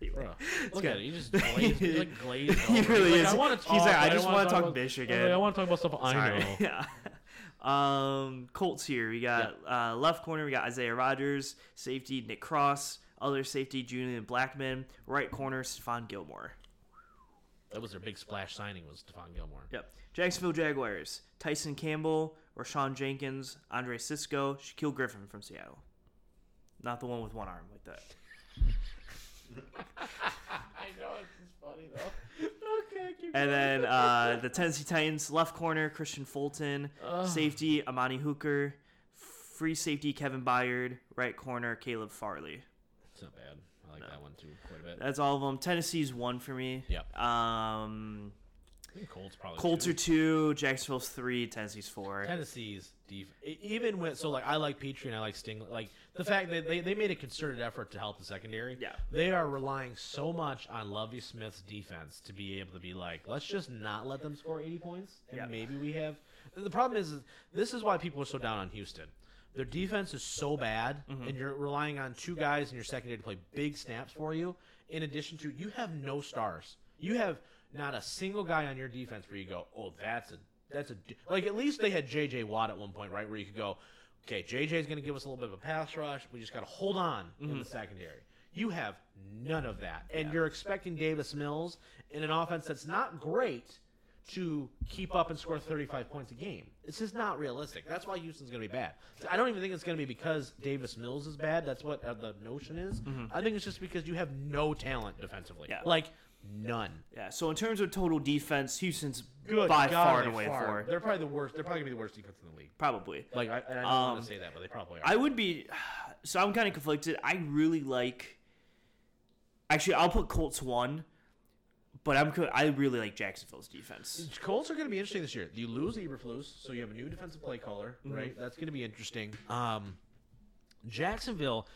Bro, look at it. He just glazed, he's like glazed. He over. really He's is. Like, I want to talk. He's like, I but just wanna talk about- Michigan. I'm like, I want to talk about stuff I Sorry. know. Yeah. Um, Colts here. We got uh, left corner. We got Isaiah Rodgers. Safety Nick Cross. Other safety Julian Blackmon. Right corner Stephon Gilmore. That was their big splash signing was Stephon Gilmore. Yep. Jacksonville Jaguars. Tyson Campbell. Rayshawn Jenkins. Andre Cisco. Shaquille Griffin from Seattle. Not the one with one arm like that. I know it's just funny though. okay, keep And then uh, the Tennessee Titans left corner Christian Fulton, safety Amani Hooker, free safety Kevin Byard, right corner Caleb Farley. It's not bad. I like that one too quite a bit. That's all of them. Tennessee's one for me. Yep. Um, I think Colts probably. Colts two. are two, Jacksonville's three, Tennessee's four. Tennessee's def- e- even with so like I like Pitre and I like Sting like the fact that they, they made a concerted effort to help the secondary. Yeah. They are relying so much on Lovie Smith's defense to be able to be like, let's just not let them score 80 points and Yeah. maybe we have the problem is, is this is why people are so down on Houston. Their defense is so bad, Mm-hmm. and you're relying on two guys in your secondary to play big snaps for you. In addition to, you have no stars. You have not a single guy on your defense where you go, oh, that's a that's a like. At least they had J.J. Watt at one point, right, where you could go, okay, JJ's going to give us a little bit of a pass rush. We just got to hold on in the secondary. You have none of that, and you're expecting Davis Mills in an offense that's not great to keep up and score 35 points a game. It's just not realistic. That's why Houston's going to be bad. I don't even think it's going to be because Davis Mills is bad. That's what uh, the notion is. I think it's just because you have no talent defensively. Yeah. Like none. Yeah. So in terms of total defense, Houston's Good by God, far they and away far- for They're probably the worst. They're probably going to be the worst defense in the league. probably. Like I, I don't Um, want to say that, but they probably are. I would be. So I'm kind of conflicted. I really like. Actually, I'll put Colts one, but I'm. co- I really like Jacksonville's defense. Colts are going to be interesting this year. You lose Eberflus, so you have a new defensive play caller, Mm-hmm. right? That's going to be interesting. Um, Jacksonville,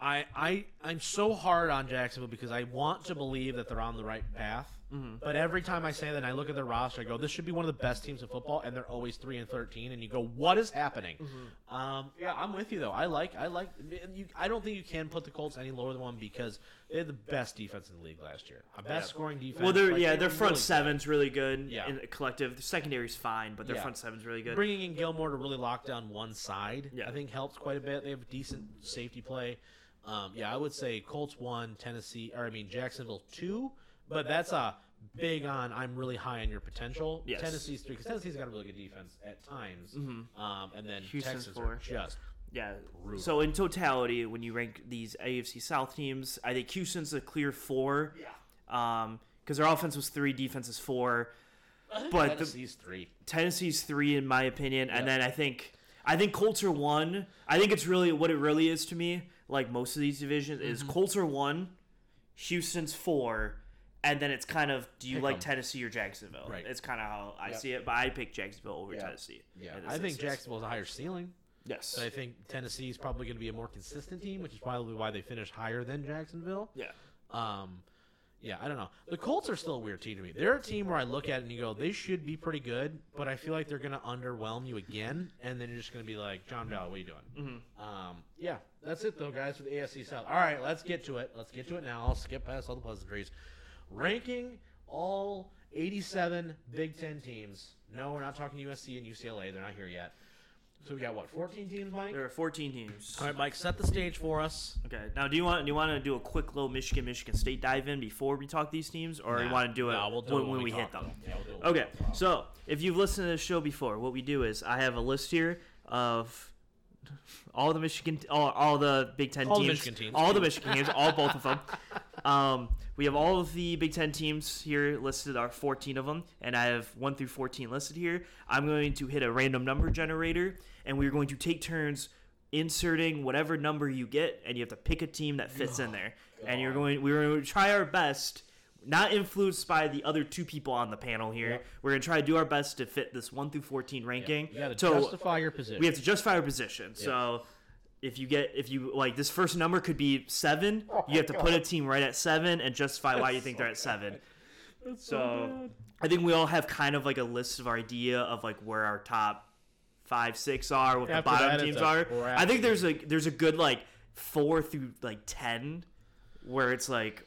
I I I'm so hard on Jacksonville because I want to believe that they're on the right path. Mm-hmm. But every time I say that, and I look at their roster, I go, "This should be one of the best teams in football," and they're always three and thirteen. And you go, "What is happening?" Mm-hmm. Um, yeah, I'm with you though. I like I like. You, I don't think you can put the Colts any lower than one because they had the best defense in the league last year, a best scoring defense. Well, they're Like, yeah, they their front really good. seven's really good. Yeah. in collective. The secondary's fine, but their Yeah. front seven's really good. Bringing in Gilmore to really lock down one side, Yeah. I think helps quite a bit. They have decent safety play. Um, yeah, I would say Colts one, Tennessee, or I mean Jacksonville two, but that's a big on. I'm really high on your potential. Yes. Tennessee's three because Tennessee's got a really good defense at times, um, and then Houston's Texans four. are just Yeah. Brutal. So in totality, when you rank these AFC South teams, I think Houston's a clear four. Yeah. Um, because their offense was three, defense is four. But the, Tennessee's three. Tennessee's three in my opinion, and then I think I think Colts are one. I think it's really what it really is to me. Like most of these divisions, is Mm-hmm. Colts are one, Houston's four, and then it's kind of do you Pick like 'em. Tennessee or Jacksonville? Right. It's kind of how I Yep. see it. But I pick Jacksonville over Yeah. Tennessee. Yeah, I think instance. Jacksonville's a higher ceiling. Yes. But I think Tennessee is probably going to be a more consistent team, which is probably why they finished higher than Jacksonville. Yeah. Um, yeah, I don't know. The Colts are still a weird team to me. They're a team where I look at it and you go, they should be pretty good, but I feel like they're going to underwhelm you again, and then you're just going to be like, John Bell, what are you doing? Mm-hmm. Um, yeah, that's it though, guys, for the AFC South. All right, let's get to it. Let's get to it now. I'll skip past all the pleasantries. Ranking all 87 Big Ten teams. No, we're not talking USC and UCLA. They're not here yet. So we got what, 14 teams, Mike? There are 14 teams. All right, Mike, set the stage for us. Okay. Now, do you want do you want to do a quick little Michigan Michigan State dive in before we talk these teams, or you want to do it nah, we'll do when, it when when we we hit talk them? them. Yeah, we'll do it Okay. So, if you've listened to this show before, what we do is I have a list here of all the Michigan, all, all the Big Ten All the teams, Michigan teams. all the Michigan teams, all both of them. Um, we have all of the Big Ten teams here listed, are 14 of them, and I have 1 through 14 listed here. I'm going to hit a random number generator, and we're going to take turns inserting whatever number you get, and you have to pick a team that fits in there. And you're going, we're going to try our best, not influenced by the other two people on the panel here. Yep. We're going to try to do our best to fit this 1 through 14 ranking. You got to So- justify your position. we have to justify our position. So if you get if you like this first number could be seven, you have to put a team right at seven and justify why you think they're at seven. So I think we all have kind of like a list of our idea of like where our top five, six are, what the bottom that, teams are. I think there's a there's a good like four through like ten where it's like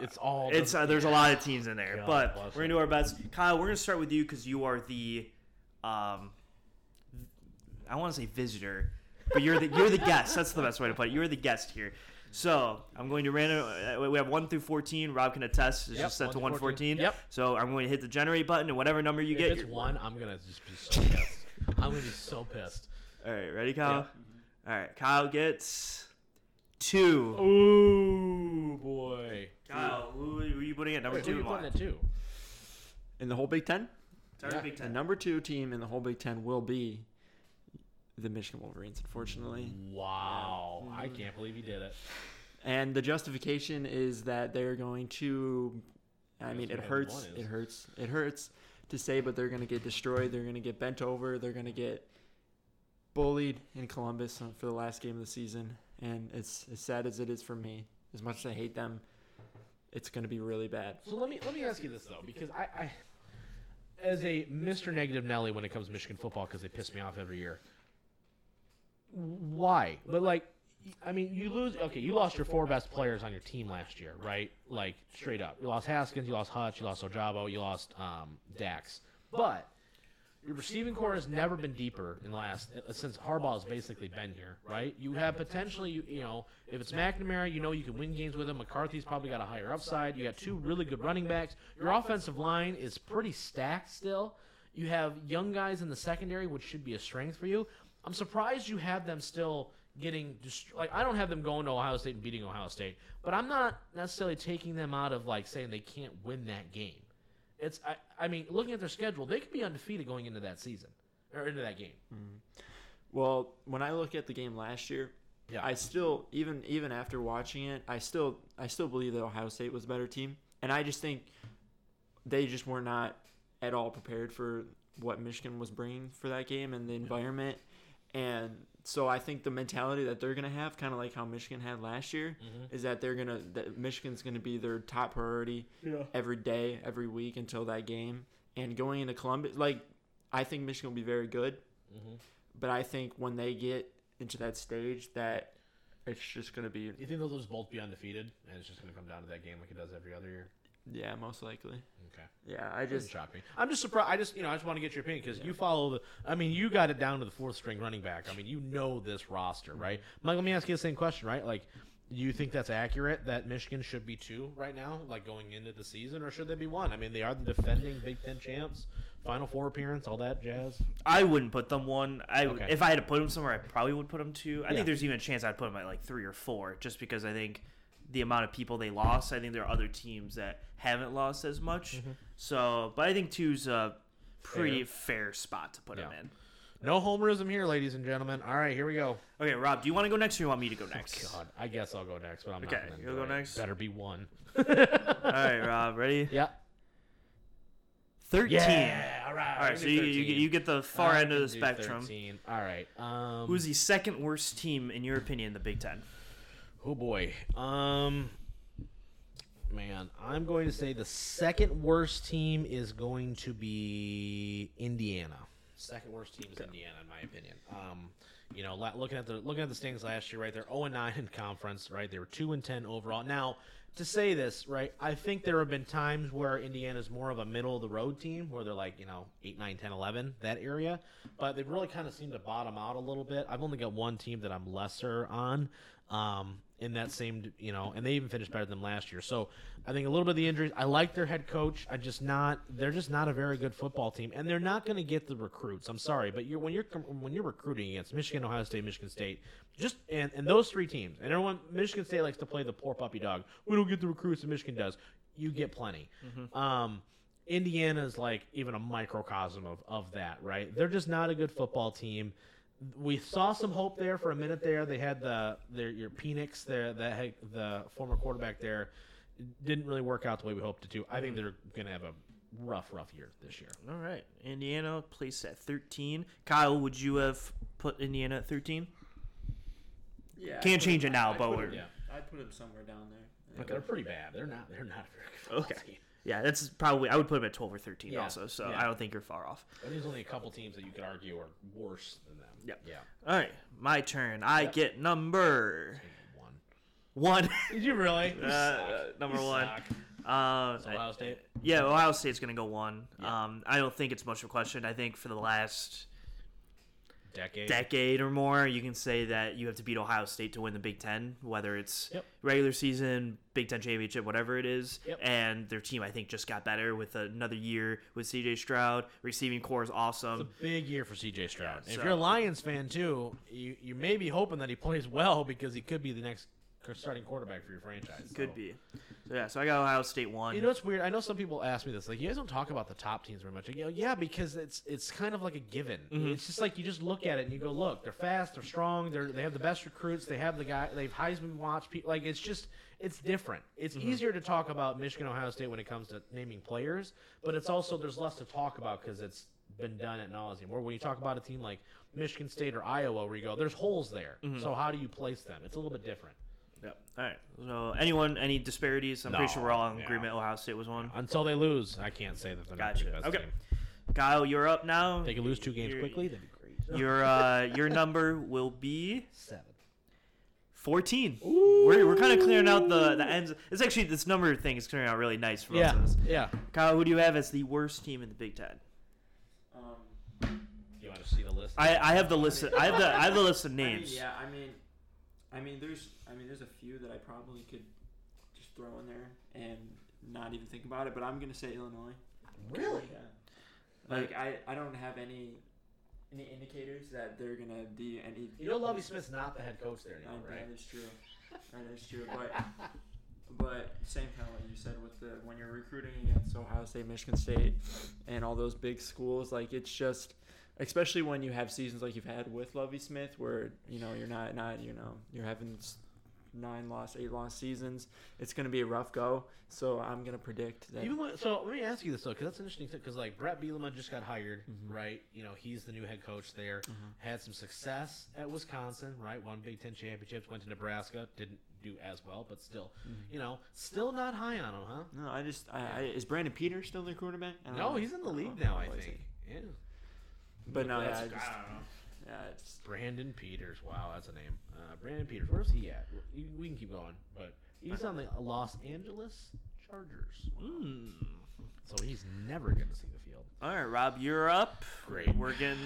it's all. it's the- uh, there's a lot of teams in there, God but we're gonna do our best. Kyle, we're gonna start with you because you are the, um, I want to say visitor, but you're the you're the guest. That's the best way to put it. You're the guest here. So I'm going to random. uh, We have one through fourteen. Rob can attest. It's Yep, just set one to through one 14. fourteen. Yep. So I'm going to hit the generate button, and whatever number you if get. it's one, I'm gonna just be so pissed. I'm gonna be so pissed. All right, ready, Kyle? All right, Kyle gets two. Ooh boy. Kyle, who, who are you putting at number Wait, who two? you putting at two? In the whole Big Ten, Start with Big the number two team in the whole Big Ten will be the Michigan Wolverines, unfortunately. Wow. I can't believe you did it. And the justification is that they're going to. I mean, it hurts. It hurts. It hurts to say, but they're going to get destroyed. They're going to get bent over. They're going to get bullied in Columbus for the last game of the season. And it's as sad as it is for me, as much as I hate them, it's going to be really bad. So let me let me ask you this though, because I, I as a Mr. Negative Nelly when it comes to Michigan football, because they piss me off every year. Why? But like, I mean, you lose. Okay, you lost your four best players on your team last year, right? Like straight up, you lost Haskins, you lost Hutch, you lost Ojabo, you lost um, Dax. But Your receiving core has never been deeper in the last uh, since Harbaugh has basically been here, right? You have potentially, you, you know, if it's McNamara, you know you can win games with him. McCarthy's probably got a higher upside. You got two really good running backs. Your offensive line is pretty stacked still. You have young guys in the secondary, which should be a strength for you. I'm surprised you have them still getting dist- like I don't have them going to Ohio State and beating Ohio State, but I'm not necessarily taking them out of like saying they can't win that game. It's I, I mean, looking at their schedule, they could be undefeated going into that season or into that game. Mm-hmm. Well, when I look at the game last year, Yeah. I still even even after watching it, I still I still believe that Ohio State was a better team, and I just think they just were not at all prepared for what Michigan was bringing for that game and the environment, and so I think the mentality that they're gonna have, kind of like how Michigan had last year, mm-hmm. is that they're gonna that Michigan's gonna be their top priority every day, every week until that game, and going into Columbus, like I think Michigan will be very good. Mm-hmm. But I think when they get into that stage, that it's just gonna be You think they'll just both be undefeated, and it's just going to come down to that game like it does every other year? Yeah, most likely. Okay. Yeah, I just shock. I'm just surprised. I just, you know, I just want to get your opinion because you follow the. I mean, you got it down to the fourth string running back. I mean, you know this roster, mm-hmm. right? Mike, let me ask you the same question, right? Like, do you think that's accurate that Michigan should be two right now, like going into the season, or should they be one? I mean, they are the defending Big Ten champs, Final Four appearance, all that jazz. I wouldn't put them one. I Okay. if I had to put them somewhere, I probably would put them two. I Yeah. think there's even a chance I'd put them at like three or four, just because I think the amount of people they lost. I think there are other teams that haven't lost as much. Mm-hmm. So, but I think two's a pretty fair, spot to put Yeah. them in. No homerism here, ladies and gentlemen. All right, here we go. Okay, Rob, do you want to go next, or you want me to go next? God, I guess I'll go next, but I'm Okay, not. gonna you'll go it. next? Better be one. All right, Rob, ready? Yeah. Thirteen. Yeah. All right. All right, so you, you, get- you get the far I end of the spectrum. 13. All right. Um, Who's the second worst team in your opinion in the Big Ten? Oh boy. Um man, I'm going to say the second worst team is going to be Indiana. Second worst team is Indiana in my opinion. Um you know, looking at the looking at the standings last year, right? They're 0 and 9 in conference, right? They were 2 and 10 overall. Now, to say this, right? I think there have been times where Indiana's more of a middle of the road team where they're like, you know, 8, 9, 10, 11, that area. But they've really kind of seemed to bottom out a little bit. I've only got one team that I'm lesser on um, in that same, you know, and they even finished better than last year. So I think a little bit of the injuries. I like their head coach. I just not. They're just not a very good football team, and they're not going to get the recruits. I'm sorry, but you're when you're when you're recruiting against Michigan, Ohio State, Michigan State, just and and those three teams, and everyone Michigan State likes to play the poor puppy dog. We don't get the recruits that Michigan does. You get plenty. Um, Indiana's like even a microcosm of, of that, right? They're just not a good football team. We saw some hope there for a minute there. They had the their your Penix there that had the former quarterback there didn't really work out the way we hoped it to. I think mm. they're gonna have a rough, rough year this year. All right, Indiana placed at 13. Kyle, would you have put Indiana at 13? yeah, Can't change it now, but we're Yeah, I'd put him somewhere down there. they're pretty bad. They're not. They're not very good. football Okay. Team. yeah, that's probably I would put them at 12 or 13 Yeah, also. So yeah. I don't think you're far off. But there's only a couple teams that you could argue are worse than them. Yep. Yeah. All right, my turn. I Yeah. get number One. one. Did you really? You Uh, suck. number You one. suck. Uh, Ohio State. Yeah, Ohio State's gonna go one. Yeah. Um, I don't think it's much of a question. I think for the last Decade. decade or more, you can say that you have to beat Ohio State to win the Big Ten, whether it's Yep. regular season, Big Ten championship, whatever it is. Yep. And their team, I think, just got better with another year with C.J. Stroud. Receiving core is It's awesome. a big year for CJ Stroud. Yeah, if so- you're a Lions fan too, you you may be hoping that he plays well because he could be the next starting quarterback for your franchise. Could so. be. So yeah, so I got Ohio State one. You know what's weird? I know some people ask me this, like, you guys don't talk about the top teams very much. You know, yeah, because it's it's kind of like a given. Mm-hmm. It's just like you just look at it and you go, look, they're fast, they're strong, they're they have the best recruits, they have the guy, they've Heisman watch people. Like it's just it's different. It's Mm-hmm. easier to talk about Michigan, Ohio State when it comes to naming players, but it's also there's less to talk about because it's been done at nauseum. Where when you talk about a team like Michigan State or Iowa, where you go, there's holes there. Mm-hmm. So how do you place them? It's a little bit different. Yep. All right. So anyone, any disparities? I'm pretty sure we're all in No, yeah. agreement. Ohio State was one. Until they lose, I can't say that they're not Gotcha. the best Okay. team. Kyle, you're up now. They could lose two games You're- quickly. That'd be great. Your uh, your number will be Seven. 14. We're, we're kind of clearing out the, the ends. It's actually, this number thing is clearing out really nice for Yeah, both of us. yeah. Kyle, who do you have as the worst team in the Big Ten? Um, I, I have the list. Of, I have the I have the list of I mean, names. yeah, I mean, I mean, there's, I mean, there's a few that I probably could just throw in there and not even think about it. But I'm gonna say Illinois. Really? Yeah. Like I, I don't have any, any indicators that they're gonna be any. You know, Lovie Smith's not the head coach there anymore, right? That is true. That is true. But, but same kind of what you said with the when you're recruiting against Ohio State, Michigan State, and all those big schools, like it's just, especially when you have seasons like you've had with Lovie Smith, where you know you're not not you know you're having s- nine lost, eight lost seasons. It's gonna be a rough go. So I'm gonna predict that. Even when, so, let me ask you this though, because that's an interesting thing. because like Brett Bielema just got hired, Mhm. right? You know, he's the new head coach there. Mhm. Had some success at Wisconsin, right? Won Big Ten championships. Went to Nebraska, didn't do as well, but still, Mhm. you know, still not high on him, huh? No, I just I, I, is Brandon Peters still their quarterback? No, know. he's in the league don't now. I Oh, think. Yeah. But no, yeah, That's- I just, I don't know. Yeah, it's Brandon Peters. Wow, that's a name. Uh, Brandon Peters. Where's he at? We we can keep going, but he's on the Los Angeles Chargers. Mm. So he's never going to see the field. All right, Rob, you're up. Great. We're getting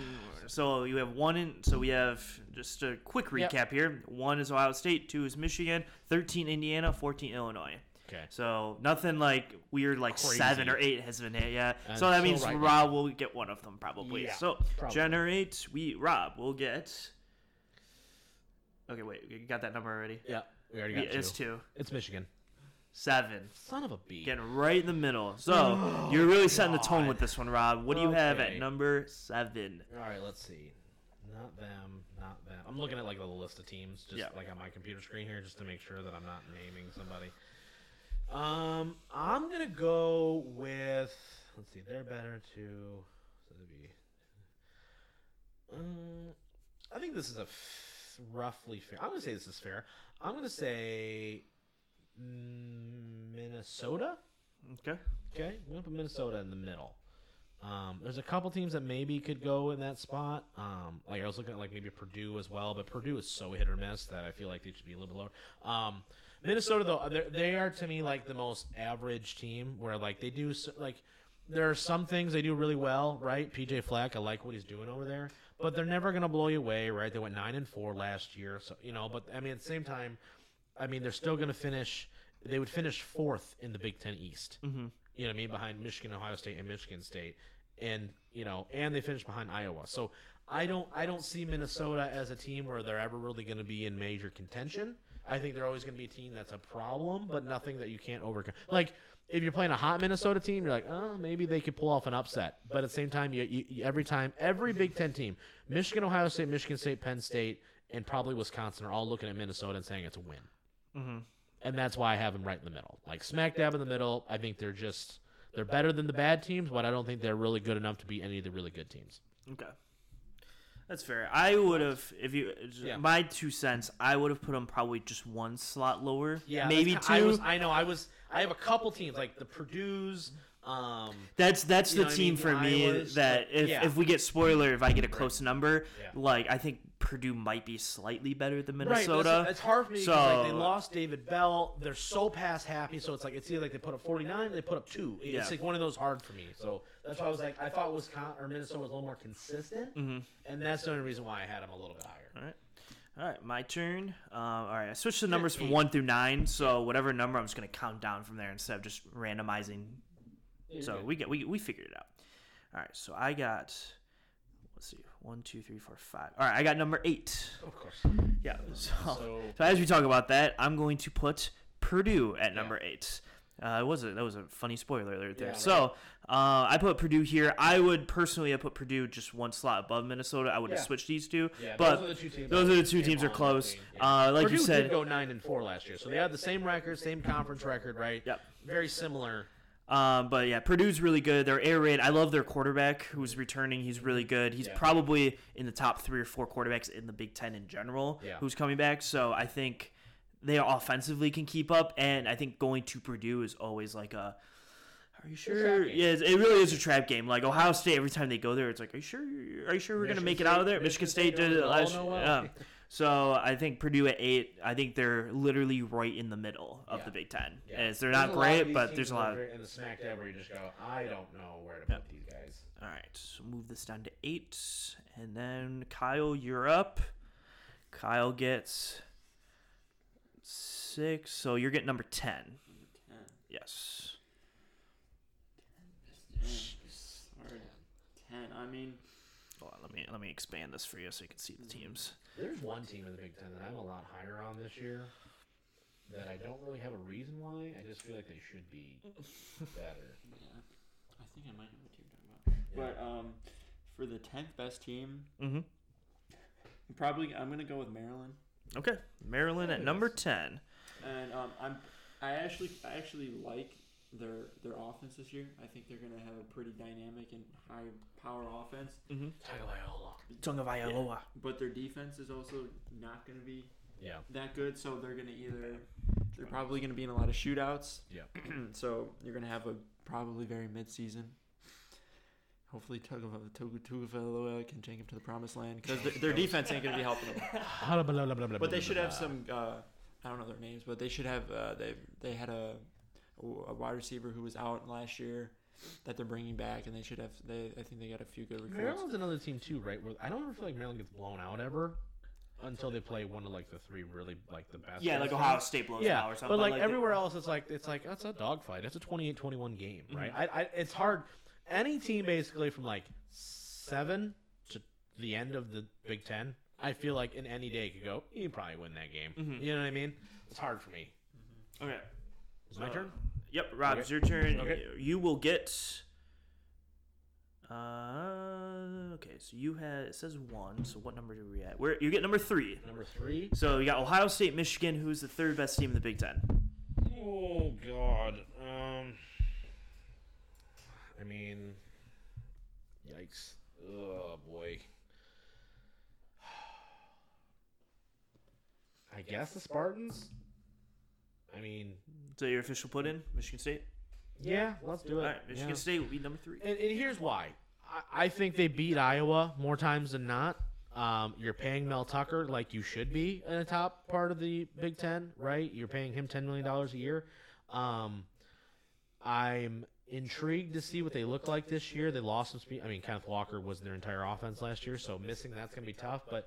so you have one in. So we have just a quick Yep. recap here. One is Ohio State, two is Michigan, thirteen Indiana, fourteen Illinois. Okay. So nothing like weird, like Crazy. seven or eight has been hit yet. Uh, so that means right now. Rob will get one of them probably. Yeah, so probably. generate. We Rob will get. Okay, wait. You got that number already? Yeah, we already Yeah, got it's two. two. It's Michigan. Seven. Son of a bee. Getting right in the middle. So oh, you're really setting the tone with this one, Rob. What do you have Okay. at number seven? All right, let's see. Not them, not them. I'm looking at like the list of teams, just Yeah. like on my computer screen here, just to make sure that I'm not naming somebody. Um, I'm gonna go with. Let's see, they're better to. So that'd be. Um, I think this is a f- roughly fair. I'm gonna say this is fair. I'm gonna say mm, Minnesota. Okay. Okay, I'm gonna put Minnesota in the middle. Um, there's a couple teams that maybe could go in that spot. Um, like I was looking at like maybe Purdue as well, but Purdue is so hit or miss that I feel like they should be a little bit lower. Um, Minnesota though, they're- to me like the most average team where like they do like there are some things they do really well, right? PJ Fleck, I like what he's doing over there, but they're never gonna blow you away, right? They went nine and four last year, so you know. But I mean, at the same time, I mean they're still gonna finish. They would finish fourth in the Big Ten East. Mm-hmm. You know what I mean? Behind Michigan, Ohio State, and Michigan State, and you know, and they finished behind Iowa. So I don't, I don't see Minnesota as a team where they're ever really going to be in major contention. I think they're always going to be a team that's a problem, but nothing that you can't overcome. Like if you're playing a hot Minnesota team, you're like, oh, maybe they could pull off an upset. But at the same time, you, you, every time, every Big Ten team, Michigan, Ohio State, Michigan State, Penn State, and probably Wisconsin are all looking at Minnesota and saying it's a win Mm-hmm. and that's why I have them right in the middle. Like smack dab in the middle. I think they're just they're better than the bad teams, but I don't think they're really good enough to beat any of the really good teams. Okay. That's fair. I would have, if you, Yeah. my two cents, I would have put them probably just one slot lower. Yeah, maybe two. I, was, I know. I was. I have a couple teams like the Purdue's. Um, that's that's the what I team mean, for me Iowas, that if, yeah. if we get spoiler, if I get a close number, Yeah. like I think Purdue might be slightly better than Minnesota. that's- it's hard for me because like, they lost David Bell. They're so pass happy, so it's like it's either like they put up forty nine, they put up two. It's Yeah. like one of those hard for me. So that's why I was like, I thought Wisconsin or Minnesota was a little more consistent, hmm and that's the only reason why I had them a little bit higher. All right. All right, my turn. Um, all right, I switched the numbers from one through nine, so whatever number I'm just gonna count down from there instead of just randomizing. You're So good. we get we we figured it out. All right, so I got let's see, one, two, three, four, five. All right, I got number eight. of course. Yeah. So, So so as we talk about that, I'm going to put Purdue at number eight. Uh, it was a, that was a funny spoiler alert there. Yeah, right. So uh, I put Purdue here. I would personally have put Purdue just one slot above Minnesota. I would have Yeah. switched these two. Yeah, but those are the two teams. those are the two teams are close. yeah. Uh, like Purdue you said, did go nine and four last year, so they had the same record, same conference record, right? Yep. Very similar. Um, but yeah, Purdue's really good. They're air raid. I love their quarterback who's returning. He's really good. He's Yeah. probably in the top three or four quarterbacks in the Big Ten in general. Yeah. Who's coming back? So I think they offensively can keep up, and I think going to Purdue is always like a. Are you sure? Yeah, it really is a trap game. Like Ohio State, every time they go there, it's like, are you sure? Are you sure we're gonna make it out of there? Michigan State State did it last. all know well. Yeah. So I think Purdue at eight. I think they're literally right in the middle of Yeah. the Big Ten. Yeah. As they're There's not a lot of great, but there's a lot. Of, in the smack dab where you just go, I don't know where to Yeah. put these guys. all right, so move this down to eight, and then Kyle, you're up. Kyle gets six, so you're getting number ten. Yes. Sorry. Ten. I mean, Hold on, let me let me expand this for you so you can see the teams. There's one team in the Big Ten that I'm a lot higher on this year that I don't really have a reason why. I just feel like they should be better. yeah. I think I might know what team you're talking about. Yeah. But um, for the tenth best team, Mm-hmm. probably I'm gonna go with Maryland. Okay, Maryland at number ten. And um, I'm I actually I actually like their their offense this year. I think they're gonna have a pretty dynamic and high power offense. Mm-hmm. Tagovailoa. Tonga Vailoa. But their defense is also not gonna be Yeah. that good. So they're gonna either they're probably gonna be in a lot of shootouts. Yeah. so you're gonna have a probably very mid season. Hopefully Tagovailoa Tagovailoa can take him to the promised land because their, their defense ain't gonna be helping them. But they should have some. Uh, I don't know their names, but they should have. Uh, they they had a a wide receiver who was out last year that they're bringing back, and they should have. They I think they got a few good recruits. Maryland's another team too, right? Where I don't ever feel like Maryland gets blown out ever until they play one of like the three really like the best. Yeah, like. Ohio State blows Yeah, out or something. but like, they- everywhere else, it's like it's like that's a dogfight. It's a 28-21 game, right? I, I, it's hard. Any team basically from like seven to the end of the Big Ten, I feel like in any day could go. You probably win that game. Mhm. You know what I mean? It's hard for me. Okay. It's my Uh, turn. Yep, Rob, Okay. it's your turn. Okay. You will get. Uh, okay, so you had it says one. So what number are we at? Where you get number three. Number three. So you got Ohio State, Michigan, who's the third best team in the Big Ten. Oh God. Um. I mean, yikes. Oh boy. I guess the Spartans. I mean, So your official put in Michigan State. yeah, let's do All it. right, Michigan Yeah. State will be number three. And, and here's why. I, I think they beat Iowa more times than not. Um, you're paying Mel Tucker like you should be in the top part of the Big Ten, right? You're paying him ten million dollars a year. Um, I'm intrigued to see what they look like this year. They lost some speed. I mean, Kenneth Walker was their entire offense last year, so missing that's gonna be tough. But the,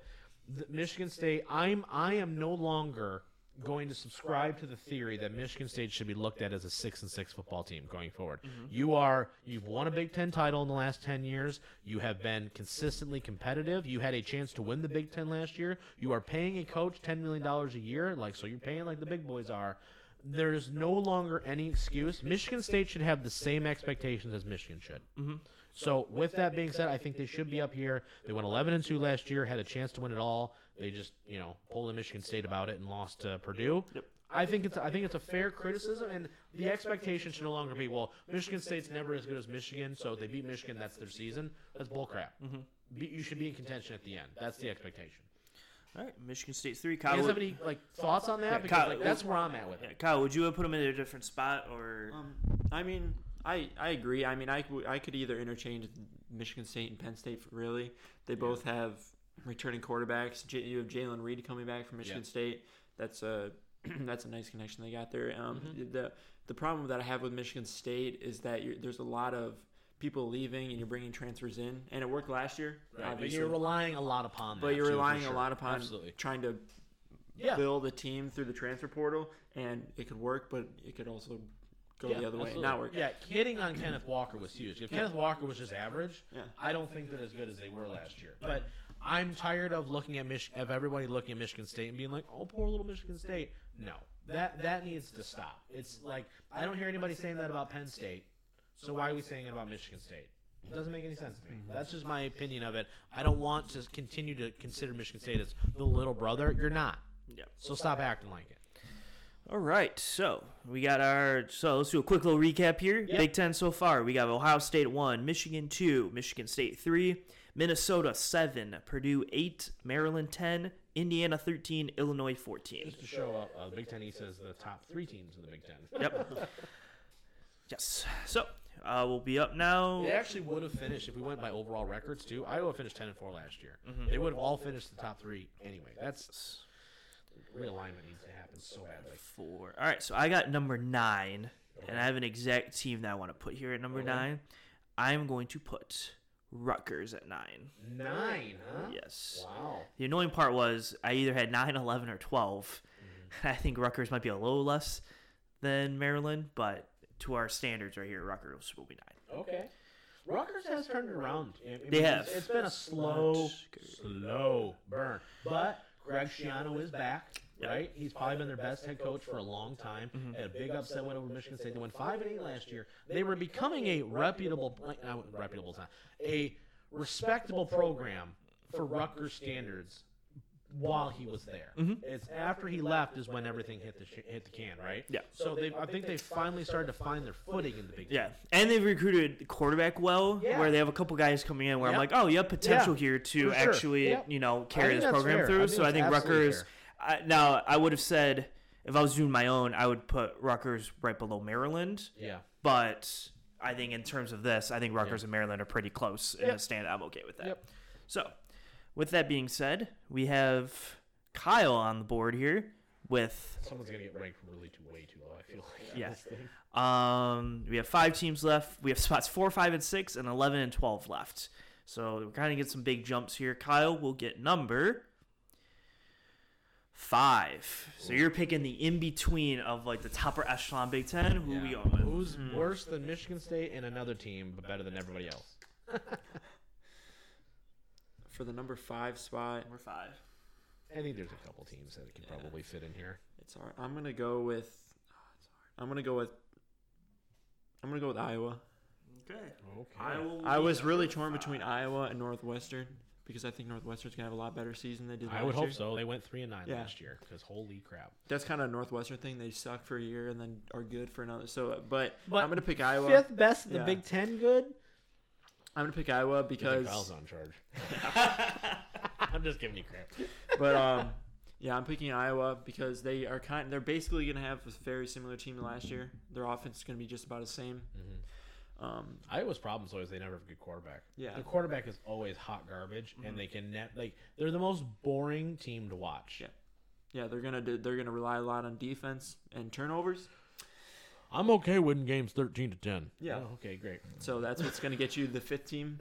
Michigan State, I'm I am no longer going to subscribe to the theory that Michigan State should be looked at as a six and six football team going forward. You are you've won a Big Ten title in the last ten years. You have been consistently competitive. You had a chance to win the Big Ten last year. You are paying a coach ten million dollars a year, like so you're paying like the big boys are. There is no longer any excuse. Michigan State should have the same expectations as Michigan should. Mhm. So with that being said, I think they should be up here. They went 11 and 2 last year, had a chance to win it all. They just, you know, pulled in Michigan State about it and lost to Purdue. Yep. I think it's I think it's a fair criticism, and the expectation should no longer be, well, Michigan State's never as good as Michigan, so they beat Michigan, that's their season. That's bullcrap. Mhm. Be, you should be in contention at the end. That's the expectation. All right, Michigan State three. You Kyle, guys would, have any like thoughts on that? Yeah, because Kyle- like, that's where I'm at with yeah. Kyle, would you have put them in a different spot or? Um, I mean, I I agree. I mean, I, could- I could either interchange Michigan State and Penn State. Really, they both have returning quarterbacks. J- you have Jayden Reed coming back from Michigan Yeah. State. That's a that's a nice connection they got there. Um, Mhm. the the problem that I have with Michigan State is that you're, there's a lot of people leaving and you're bringing transfers in, and it worked last year. Right, but you're relying a lot upon that. but you're relying sure. a lot upon Absolutely. trying to Yeah. build a team through the transfer portal, and it could work, but it could also go Yeah, the other way and absolutely. not work. Yeah, hitting on Kenneth Walker was huge. If Kenneth Walker was just average, Yeah. I don't think they're as good as they were last year. But I'm tired of looking at Mich- of everybody looking at Michigan State and being like, "Oh, poor little Michigan State." No, that that needs to stop. It's like I don't hear anybody saying that about Penn State. So why are we saying it about Michigan State? It doesn't make any sense to me. Mm-hmm. That's just my opinion of it. I don't want to continue to consider Michigan State as the little brother. You're not. Yep. So stop acting like it. All right, so we got our so let's do a quick little recap here. Yep. Big Ten so far, we got Ohio State one, Michigan two, Michigan State three, Minnesota seven, Purdue eight, Maryland ten, Indiana thirteen, Illinois fourteen. Just to show up, uh, the Big Ten East says the top three teams in the Big Ten. Yep. yes. So uh, will be up now. They actually would have finished if we went by overall records too. Iowa finished ten and four last year. Mm-hmm. They would have all finished the top three anyway. That's realignment needs to happen so badly. Four. All right, so I got number nine, and I have an exact team that I want to put here at number Okay. nine. I'm going to put Rutgers at nine. Nine, huh? Yes. Wow. The annoying part was I either had 9, 11, or 12. Mm-hmm. I think Rutgers might be a little less than Maryland, but to our standards right here, Rutgers will be nine. Okay. Rutgers has turned around. I mean, They it's- It's been a slow, slow burn. But Greg Schiano is back, Yep. right? He's probably been their best head coach for a long time. Mm-hmm. Had a big upset win over Michigan State. They went five and eight last year. They were becoming a reputable, like, not reputable, it's not, a respectable program for Rutgers standards while he was there. Mm-hmm. It's after he left is when everything hit the sh- hit the can, right? Yeah. So they, I think they finally started to find their footing in the Big Ten. Yeah, and they've recruited quarterback well, Yeah. where they have a couple guys coming in where I'm like, oh, you have potential Yeah, here to sure. actually, Yep. you know, carry this program fair. Through. think so I think absolutely Rutgers. I, now, I would have said if I was doing my own, I would put Rutgers right below Maryland. Yeah. But I think in terms of this, I think Rutgers and Maryland are pretty close in Yep. the stand. I'm okay with that. Yep. So, with that being said, we have Kyle on the board here with Someone's gonna get ranked really too way too low. I feel like. on Yeah. Um, we have five teams left. We have spots four, five, and six, and eleven and twelve left. So we're kind of get some big jumps here. Kyle will get number five. So you're picking the in between of like the topper echelon Big Ten. Who we Yeah. going with? Who's Hmm. worse than Michigan State and another team, but better than everybody else? For the number five spot, Number five. I think there's a couple teams that can probably fit in here. it's hard. I'm gonna go with. oh, it's hard. I'm gonna go with. I'm gonna go with Iowa. Okay. Okay. I was really torn between Iowa and Northwestern because I think Northwestern's gonna have a lot better season than they did. Last year. I last would hope year. so. They went three and nine Yeah. last year because holy crap. That's kind of a Northwestern thing. They suck for a year and then are good for another. So, but, But I'm gonna pick Iowa. Fifth best in the Yeah. Big Ten. Good. I'm gonna pick Iowa Because because. Kyle's on charge. I'm just giving you crap. but um, yeah, I'm picking Iowa because they are kind. They're basically gonna have a very similar team to last year. Their offense is gonna be just about the same. Um, Iowa's problem is always they never have a good quarterback. Yeah. the quarterback is always hot garbage, and they can net like they're the most boring team to watch. Yeah. yeah, they're gonna do, they're gonna rely a lot on defense and turnovers. I'm okay winning games thirteen to ten. Yeah. Oh, okay, great. So that's what's gonna get you the fifth team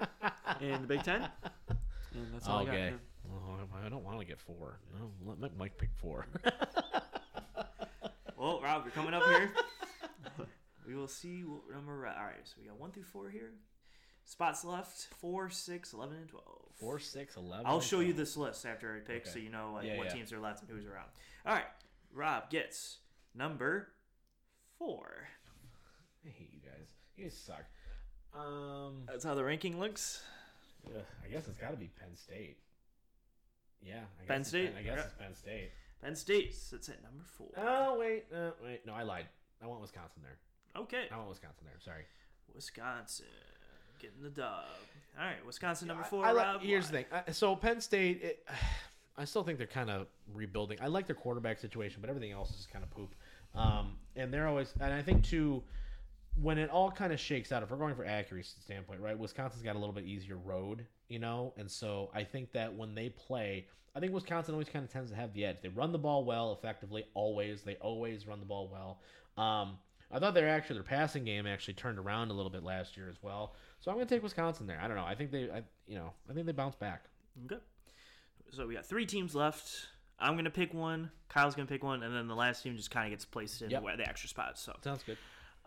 in the Big Ten. And that's all I got. Okay. man. Oh, I don't want to get four. No, let Mike- Mike pick four. Well, Rob, you're coming up here. We will see what number. All right, so we got one through four here. Spots left: four, six, eleven, and twelve. four, six, eleven. I'll show you this list after I pick, so you know like Yeah, what yeah. teams are left and who's around. All right, Rob gets number four. I hate you guys. You guys suck. Um, That's how the ranking looks. I guess it's got to be Penn State. Yeah, I guess Penn State? I guess Okay. it's Penn State. Penn State sits at number four. Oh wait, uh, wait. No, I lied. I want Wisconsin there. Okay, I want Wisconsin there. Sorry. Wisconsin getting the dub. All right, Wisconsin number four. I Rob, here's the thing. Uh, so Penn State, it, I still think they're kind of rebuilding. I like their quarterback situation, but everything else is kind of poop. Um, and they're always, and I think too, when it all kind of shakes out, if we're going for accuracy standpoint, right? Wisconsin's got a little bit easier road, you know, and so I think that when they play, I think Wisconsin always kind of tends to have the edge. They run the ball well, effectively, always. They always run the ball well. Um, I thought their actually their passing game actually turned around a little bit last year as well. So I'm going to take Wisconsin there. I don't know. I think they, I, you know, I think they bounce back. Okay. So we got three teams left. I'm gonna pick one. Kyle's gonna pick one, and then the last team just kind of gets placed in Yep. where the extra spots. So, Sounds good.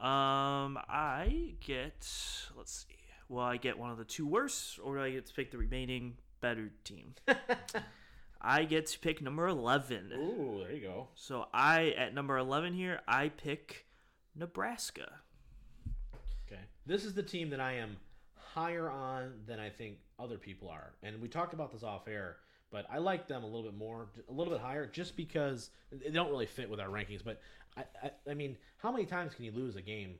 um, I get let's see. Well, I get one of the two worst, or do I get to pick the remaining better team? I get to pick number eleven. Ooh, there you go. So I at number eleven here, I pick Nebraska. Okay. This is the team that I am higher on than I think other people are. And we talked about this off air, but I like them a little bit more, a little bit higher, just because they don't really fit with our rankings. But I, I, I mean, how many times can you lose a game?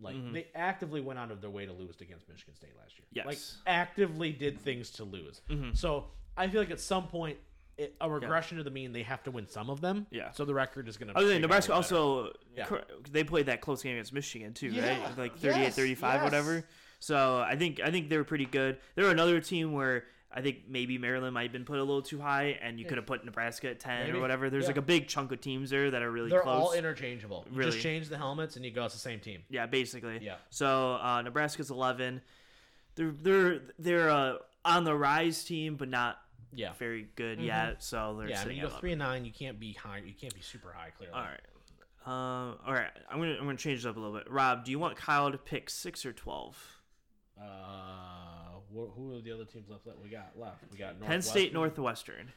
Like Mhm. they actively went out of their way to lose against Michigan State last year. Yes. Like actively did things to lose. Mhm. So I feel like at some point it, a regression to the mean. They have to win some of them. Yeah. So the record is going to. Other than Nebraska, also Yeah. they played that close game against Michigan too, Yeah, right? Like 38-35, yes. whatever. So I think I think they were pretty good. They're another team where I think maybe Maryland might have been put a little too high, and you could have put Nebraska at 10 Maybe. or whatever. There's Yeah. like a big chunk of teams there that are really they're close. all interchangeable. You Really. just change the helmets and you go. It's the same team. yeah, basically. Yeah. So uh, Nebraska's 11. They're they're they're uh, on the rise team, but not Yeah. very good yet. So they're Mm-hmm. Yeah. I mean, you go three and nine. You can't be high. You can't be super high. Clearly. All right. Uh, all right. I'm gonna I'm gonna change it up a little bit. Rob, do you want Kyle to pick six or twelve? Uh, wh- who are the other teams left that we got left? We got Penn State, Northwestern, Northwestern.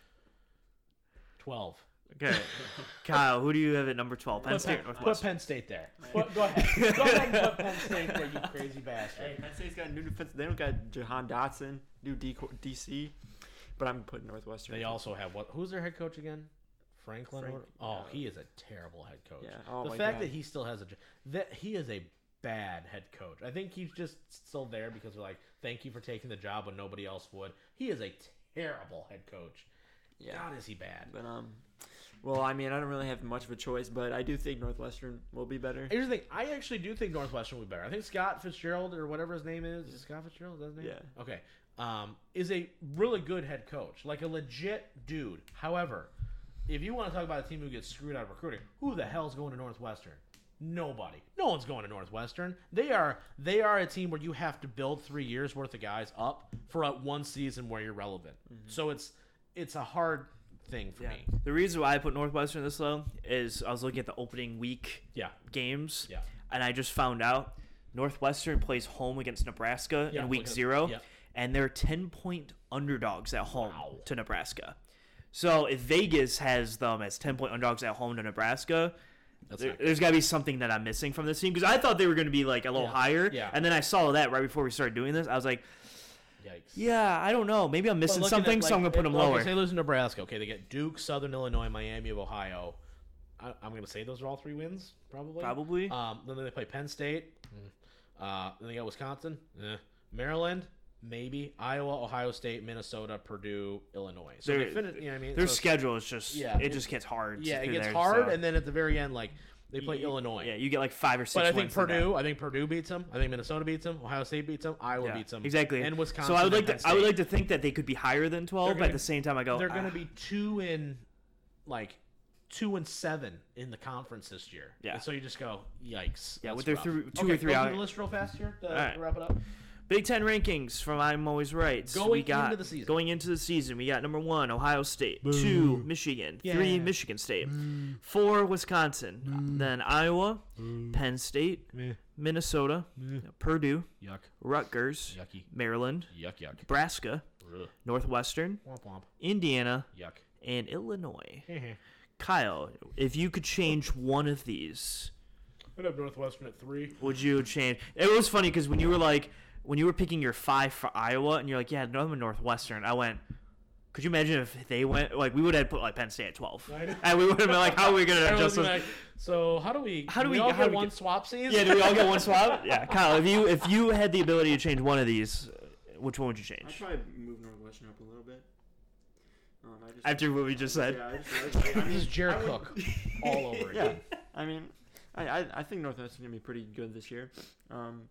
Twelve. Okay. Kyle, who do you have at number twelve? Penn Put State, Penn, or put Penn State there. Put, go ahead. Go ahead and put Penn State there, you crazy bastard. Hey, Penn State's got new defense. They don't got Jahan Dotson, new D- DC, but I'm putting Northwestern. They also have what? Who's their head coach again? Franklin. Frank- oh, he is a terrible head coach. Yeah. Oh the fact God. that he still has a that he is a bad head coach. I think he's just still there because they're like, thank you for taking the job when nobody else would. He is a terrible head coach. Yeah. God, is he bad? But um, well, I mean, I don't really have much of a choice, but I do think Northwestern will be better. Here's the thing. I actually do think Northwestern will be better. I think Scott Fitzgerald or whatever his name is. Is Scott Fitzgerald? Is that his name? Yeah. Okay. Um, is a really good head coach, like a legit dude. However, if you want to talk about a team who gets screwed out of recruiting, who the hell's going to Northwestern? Nobody. No one's going to Northwestern. They are they are a team where you have to build three years worth of guys up for a one season where you're relevant. So it's it's a hard thing for Yeah. me. The reason why I put Northwestern this low is I was looking at the opening week Yeah. games, Yeah. and I just found out Northwestern plays home against Nebraska Yeah, in week zero, yeah. And they're ten point underdogs at home Wow. to Nebraska. So if Vegas has them as ten point underdogs at home to Nebraska, there, there's got to be something that I'm missing from this team because I thought they were going to be like a little Yeah. higher, Yeah. and then I saw that right before we started doing this. I was like, Yikes. yeah, I don't know, maybe I'm missing something, at, so I'm gonna put them okay, lower. Say lose to Nebraska. Okay, they get Duke, Southern Illinois, Miami of Ohio. I, I'm going to say those are all three wins, probably. Probably. Um, then they play Penn State. Mm. Uh, then they got Wisconsin. Eh. Maryland, maybe. Iowa, Ohio State, Minnesota, Purdue, Illinois. So they finish. You know what I mean? Their So- schedule is just Yeah, it it- just gets hard. Yeah, it gets there, hard, so- and then at the very end, like they play You- Illinois. Yeah, you get like five or six. But I think. Purdue. I think Purdue beats them. I think Minnesota beats them. Ohio State beats them. Iowa Yeah, beats them. exactly. And Wisconsin. So I would like to I would like to think that they could be higher than twelve, They're but at the same time I go they're going to "Ah." be two in like two and seven in the conference this year. Yeah. And so you just go, yikes. Yeah, with their three- two okay, or three out- the list real fast here to, right. to wrap it up. Big Ten rankings from I'm Always Right. we Going got, into the season. Going into the season, we got number one, Ohio State. Two, Michigan. Three, Michigan State. Mm. Four, Wisconsin. Mm. Then Iowa, mm. Penn State, Minnesota, Purdue, Yuck. Rutgers, Yucky. Maryland, Yuck, yuck. Nebraska, Ugh. Northwestern, Womp womp. Indiana, Yuck. and Illinois. Kyle, if you could change one of these, I'd have Northwestern at three. would you change? It was funny because when you were like, when you were picking your five for Iowa, and you're like, yeah, Northern Northwestern. I went. Could you imagine if they went like we would have put like Penn State at twelve, I know. and we would have been like, how are we gonna Everyone's adjust? This? like, so how do we? How do we, we- all how get we one get- swap season? Yeah, do we all get one swap? Yeah, Kyle, if you if you had the ability to change one of these, uh, which one would you change? I'd probably move Northwestern up a little bit. Um, just, After what we just said. yeah, I just, I, I This is Jared Cook all over again. yeah, again. I mean, I, I, I think Northwestern's gonna be pretty good this year. Um,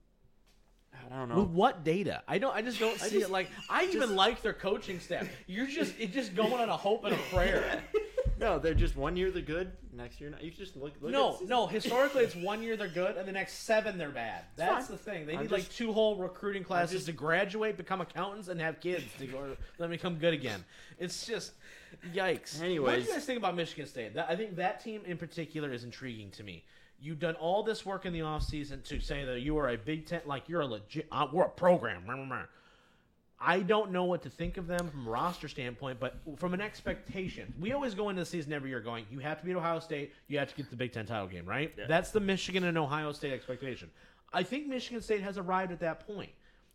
I don't know. With what data? I don't. I just don't see just- it. Like I even like their coaching staff. You're just it's just going on a hope and a prayer. No, they're just one year they're good, next year not. You just look. look No, no. Historically, it's one year they're good, and the next seven they're bad. That's the thing. They I'm need like two whole recruiting classes just- to graduate, become accountants, and have kids to go then become good again. It's just yikes. Anyways, what do you guys think about Michigan State? That, I think that team in particular is intriguing to me. You've done all this work in the offseason to say that you are a Big Ten, like you're a legit, uh, we're a program. I don't know what to think of them from a roster standpoint, but from an expectation, we always go into the season every year going, you have to beat Ohio State, you have to get the Big Ten title game, right? That's the Michigan and Ohio State expectation. I think Michigan State has arrived at that point.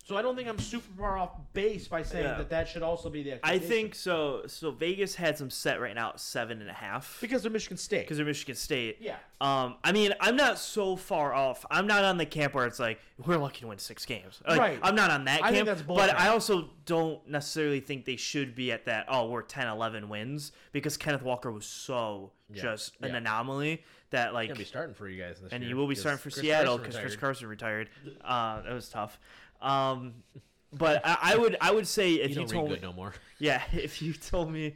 So I don't think I'm super far off base by saying Yeah. that that should also be the. I expectation. think so. So Vegas had them set right now at seven and a half because they're Michigan State. because they're Michigan State. Yeah. Um, I mean, I'm not so far off. I'm not on the camp where it's like we're lucky to win six games. Like, Right. I'm not on that I think camp. that's but. I also don't necessarily think they should be at that. Oh, we're 10, 11 wins because Kenneth Walker was so Yeah. just an Yeah. anonomy that like, Gonna be starting for you guys this and year. he will be because starting for Chris Seattle Carson because Chris retired. Carson retired. Uh, that was tough. Um, but I, I would I would say if You you, told me, no more. yeah, if you told me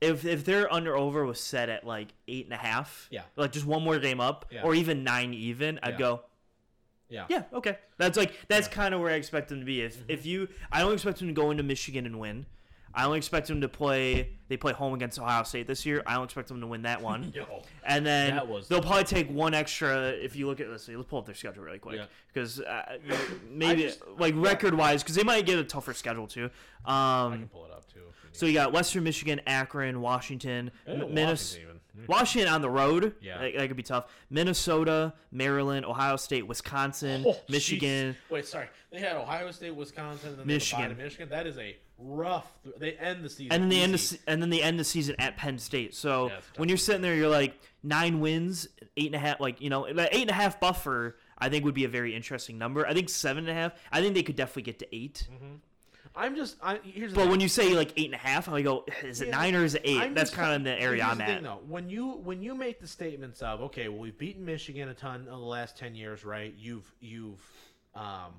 if if their under over was set at like eight and a half, Yeah. like just one more game up, Yeah. or even nine even, I'd Yeah. go, Yeah. yeah, okay. That's like that's kind of where I expect them to be. If if you, I don't expect them to go into Michigan and win. I only expect them to play. They play home against Ohio State this year. I don't expect them to win that one. Yo. And then That was- they'll probably take one extra. If you look at let's see, let's pull up their schedule really quick Yeah. because uh, maybe just- like record wise, because they might get a tougher schedule too. I Um, can pull it up too. if you need. so you got Western Michigan, Akron, Washington, Eh, Washington Minnesota. even. Washington on the road, Yeah. that, that could be tough. Minnesota, Maryland, Ohio State, Wisconsin, Oh, Michigan. jeez. Wait, sorry. They had Ohio State, Wisconsin, and then Michigan. Michigan. Michigan. That is a rough. They end the season. and then they end the and then they end the season at Penn State. So Yeah, when you're sitting there, you're like nine wins, eight and a half. Like you know, eight and a half buffer. I think would be a very interesting number. I think seven and a half. I think they could definitely get to 8 I'm just. I, here's the But when you say like eight and a half, I go, is it Yeah. nine or is it 8 I'm That's kind of in the area I'm the at. Thing, though, when you when you make the statements of okay, well we've beaten Michigan a ton in the last ten years, right? You've you've um,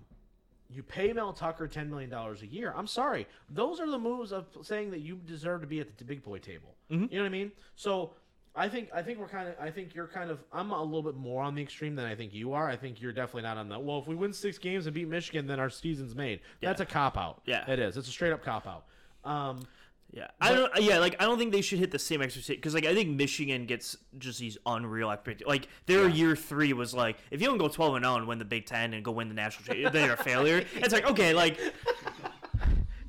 you pay Mel Tucker ten million dollars a year. I'm sorry, those are the moves of saying that you deserve to be at the big boy table. Mm-hmm. You know what I mean? So. I think I think we're kind of I think you're kind of I'm a little bit more on the extreme than I think you are. I think you're definitely not on the well. If we win six games and beat Michigan, then our season's made. That's a cop out. Yeah. it is. It's a straight up cop out. Um, Yeah, I don't. Yeah, like I don't think they should hit the same expectation because like I think Michigan gets just these unreal expectations. Like their year three was like if you don't go twelve and zero and win the Big Ten and go win the national championship, then you're a failure. It's like okay, like.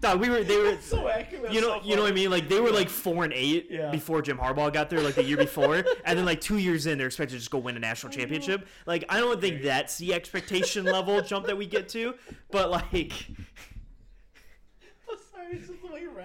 Dog, we were they were so accurate. you know you know what I mean like they were like four and eight Yeah. before Jim Harbaugh got there like the year before and then like two years in they're expected to just go win a national championship like I don't think that's the expectation level jump that we get to but like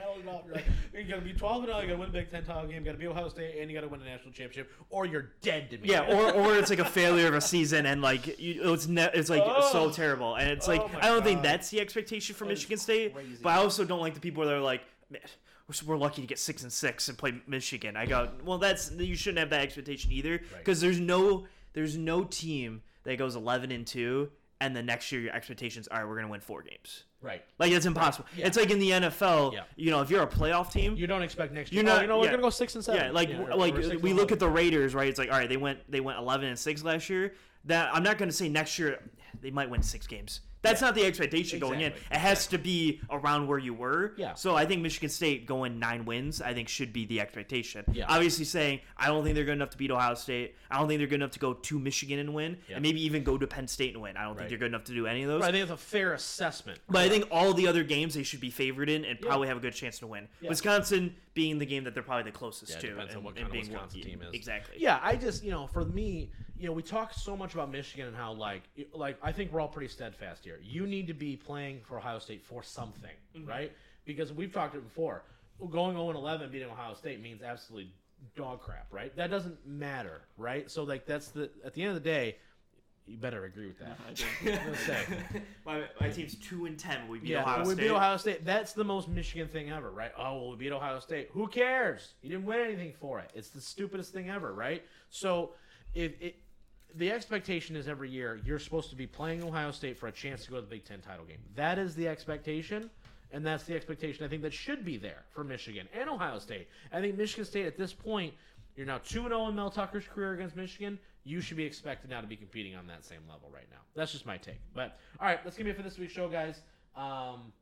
just the way you're rattling off. You're like, you gotta be 12 and 0, you gotta win a Big Ten title game, you gotta be Ohio State, and you gotta win a national championship, or you're dead to me. Yeah, or, or it's like a failure of a season, and like you, it's ne- it's like so Oh. terrible, and it's like Oh I don't think that's the expectation for That Michigan State, crazy. but I also don't like the people that are like, "Man, we're, we're lucky to get six and six and play Michigan. I go, well, that's you shouldn't have that expectation either, because there's no there's no team that goes eleven and two, and the next year your expectations are we're gonna win four games. right. Like it's impossible. Yeah. It's like in the NFL, Yeah. you know, if you're a playoff team, You don't expect next year. You're oh, not- you know, we're gonna go six and seven. Yeah, like or- like we look at the Raiders, right? It's like all right, they went they went eleven and six last year. That I'm not going to say next year they might win six games. That's not the expectation going in. It has to be around where you were. Yeah. So I think Michigan State going nine wins, I think should be the expectation. Yeah. Obviously saying I don't think they're good enough to beat Ohio State. I don't think they're good enough to go to Michigan and win, Yeah. and maybe even go to Penn State and win. I don't Right. think they're good enough to do any of those. I think it's a fair assessment. But I think all the other games they should be favored in and probably have a good chance to win. Yeah. Wisconsin being the game that they're probably the closest Yeah, to. depends on and- what kind of being Wisconsin team is. Exactly. Yeah, I just you know, for me, you know, we talk so much about Michigan and how like like I think we're all pretty steadfast here. You need to be playing for Ohio State for something, Mm-hmm. right? Because we've talked it before. Going 0 11 beating Ohio State means absolutely dog crap, right? That doesn't matter, right? So like that's the at the end of the day, you better agree with that. I do. I'm gonna say. my, my team's two and ten. We beat Yeah, Ohio we State. We beat Ohio State. That's the most Michigan thing ever, right? Oh, well, we beat Ohio State. Who cares? You didn't win anything for it. It's the stupidest thing ever, right? So, if it, the expectation is every year you're supposed to be playing Ohio State for a chance to go to the Big Ten title game. That is the expectation, and that's the expectation I think that should be there for Michigan and Ohio State. I think Michigan State at this point, you're now two and zero in Mel Tucker's career against Michigan. You should be expected now to be competing on that same level right now. That's just my take. But all right, that's gonna be it for this week's show, guys. Um,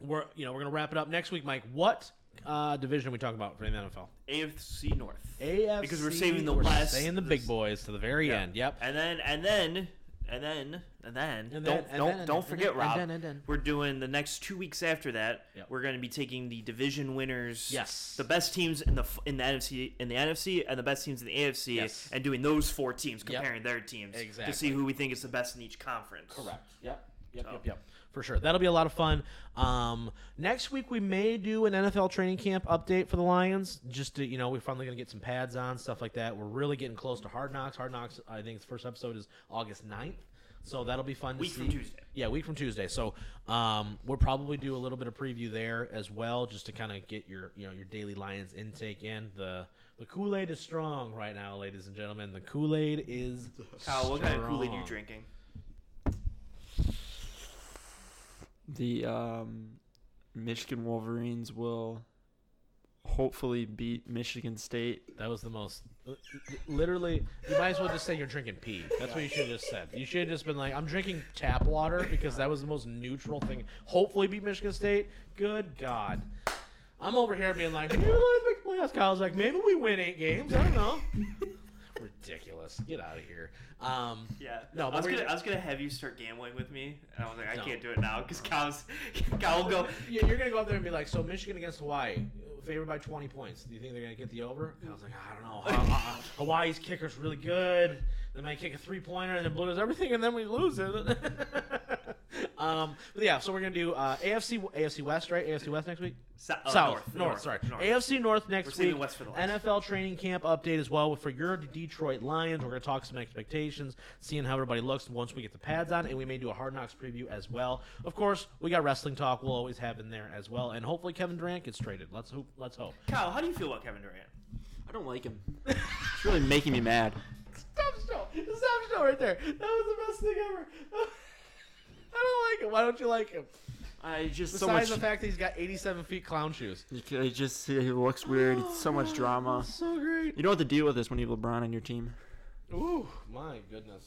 we're you know we're gonna wrap it up next week, Mike. What uh, division we talk about for the NFL? AFC North. AFC. Because we're saving the we're West. the big boys to the very Yeah. end. Yep. And then and then and then and then And don't then- and don't then- don't and forget then- Rob. and then- and then. We're doing the next two weeks after that. Yep. We're going to be taking the division winners. Yes. The best teams in the in the NFC in the NFC and the best teams in the AFC Yes. and doing those four teams Yep. comparing their teams to see who we think is the best in each conference. Correct. Yep. Yep, So- yep, yep. For sure. That'll be a lot of fun. Um, next week we may do an NFL training camp update for the Lions. Just to, you know, we're finally gonna get some pads on, stuff like that. We're really getting close to Hard Knocks. Hard Knocks, I think the first episode is August 9th. So that'll be fun to Week see. from Tuesday. Yeah, week from Tuesday. So um, we'll probably do a little bit of preview there as well, just to kind of get your you know your daily Lions intake in. The the Kool Aid is strong right now, ladies and gentlemen. The Kool Aid is Kyle, what kind of Kool Aid are you drinking? The um, Michigan Wolverines will hopefully beat Michigan State. That was the most. Literally, you might as well just say you're drinking pee. That's what you should have just said. You should have just been like, I'm drinking tap water because that was the most neutral thing. Hopefully, beat Michigan State. Good God. I'm over here being like, you know what, big playoffs. Kyle's like, maybe we win eight games. I don't know. Ridiculous. Get out of here. Um, Yeah. No, I was gonna gonna- I was gonna have you start gambling with me, and I was like, I No. can't do it now because Kyle's Kyle will go. Yeah, you're gonna go up there and be like, so Michigan against Hawaii, favored by 20 points. Do you think they're gonna get the over? And I was like, I don't know. Ha- ha- Hawaii's kicker's really good. They might kick a three pointer and then blow us everything, and then we lose it. um, but yeah, so we're gonna do uh, AFC AFC West, right? AFC West next week. Sou- uh, South, North, sorry. North. AFC North next We're saving week. West for the last. NFL training camp update as well for your Detroit Lions. We're going to talk some expectations, seeing how everybody looks once we get the pads on, and we may do a Hard Knocks preview as well. Of course, we got wrestling talk. We'll always have in there as well, and hopefully Kevin Durant gets traded. Let's hope. Let's hope. Kyle, how do you feel about Kevin Durant? I don't like him. It's really making me mad. Stop show. Stop show right there. That was the best thing ever. I don't like him. Why don't you like him? I just so Besides much. the fact that he's got 87 feet clown shoes. He just he looks weird. So much drama. So great. You don't have to deal with this when you have LeBron on your team. Ooh, my goodness.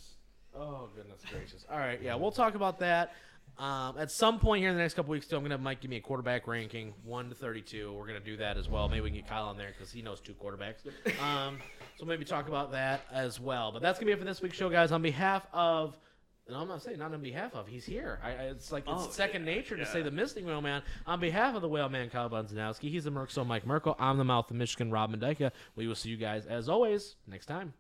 Oh, goodness gracious. All right, yeah, we'll talk about that. Um, at some point here in the next couple weeks, too, I'm going to have Mike give me a quarterback ranking, 1 to 32. We're going to do that as well. Maybe we can get Kyle on there because he knows two quarterbacks. Um, so maybe talk about that as well. But that's going to be it for this week's show, guys. On behalf of. No, I'm not saying not on behalf of. He's here. I, it's like it's Oh, second yeah, nature to yeah. say the missing Whale Man. On behalf of the Whale Man, Kyle Bunzanowski, he's the Merc, so Mike Merkel. I'm the Mouth of Michigan, Rob Mendyka. We will see you guys, as always, next time.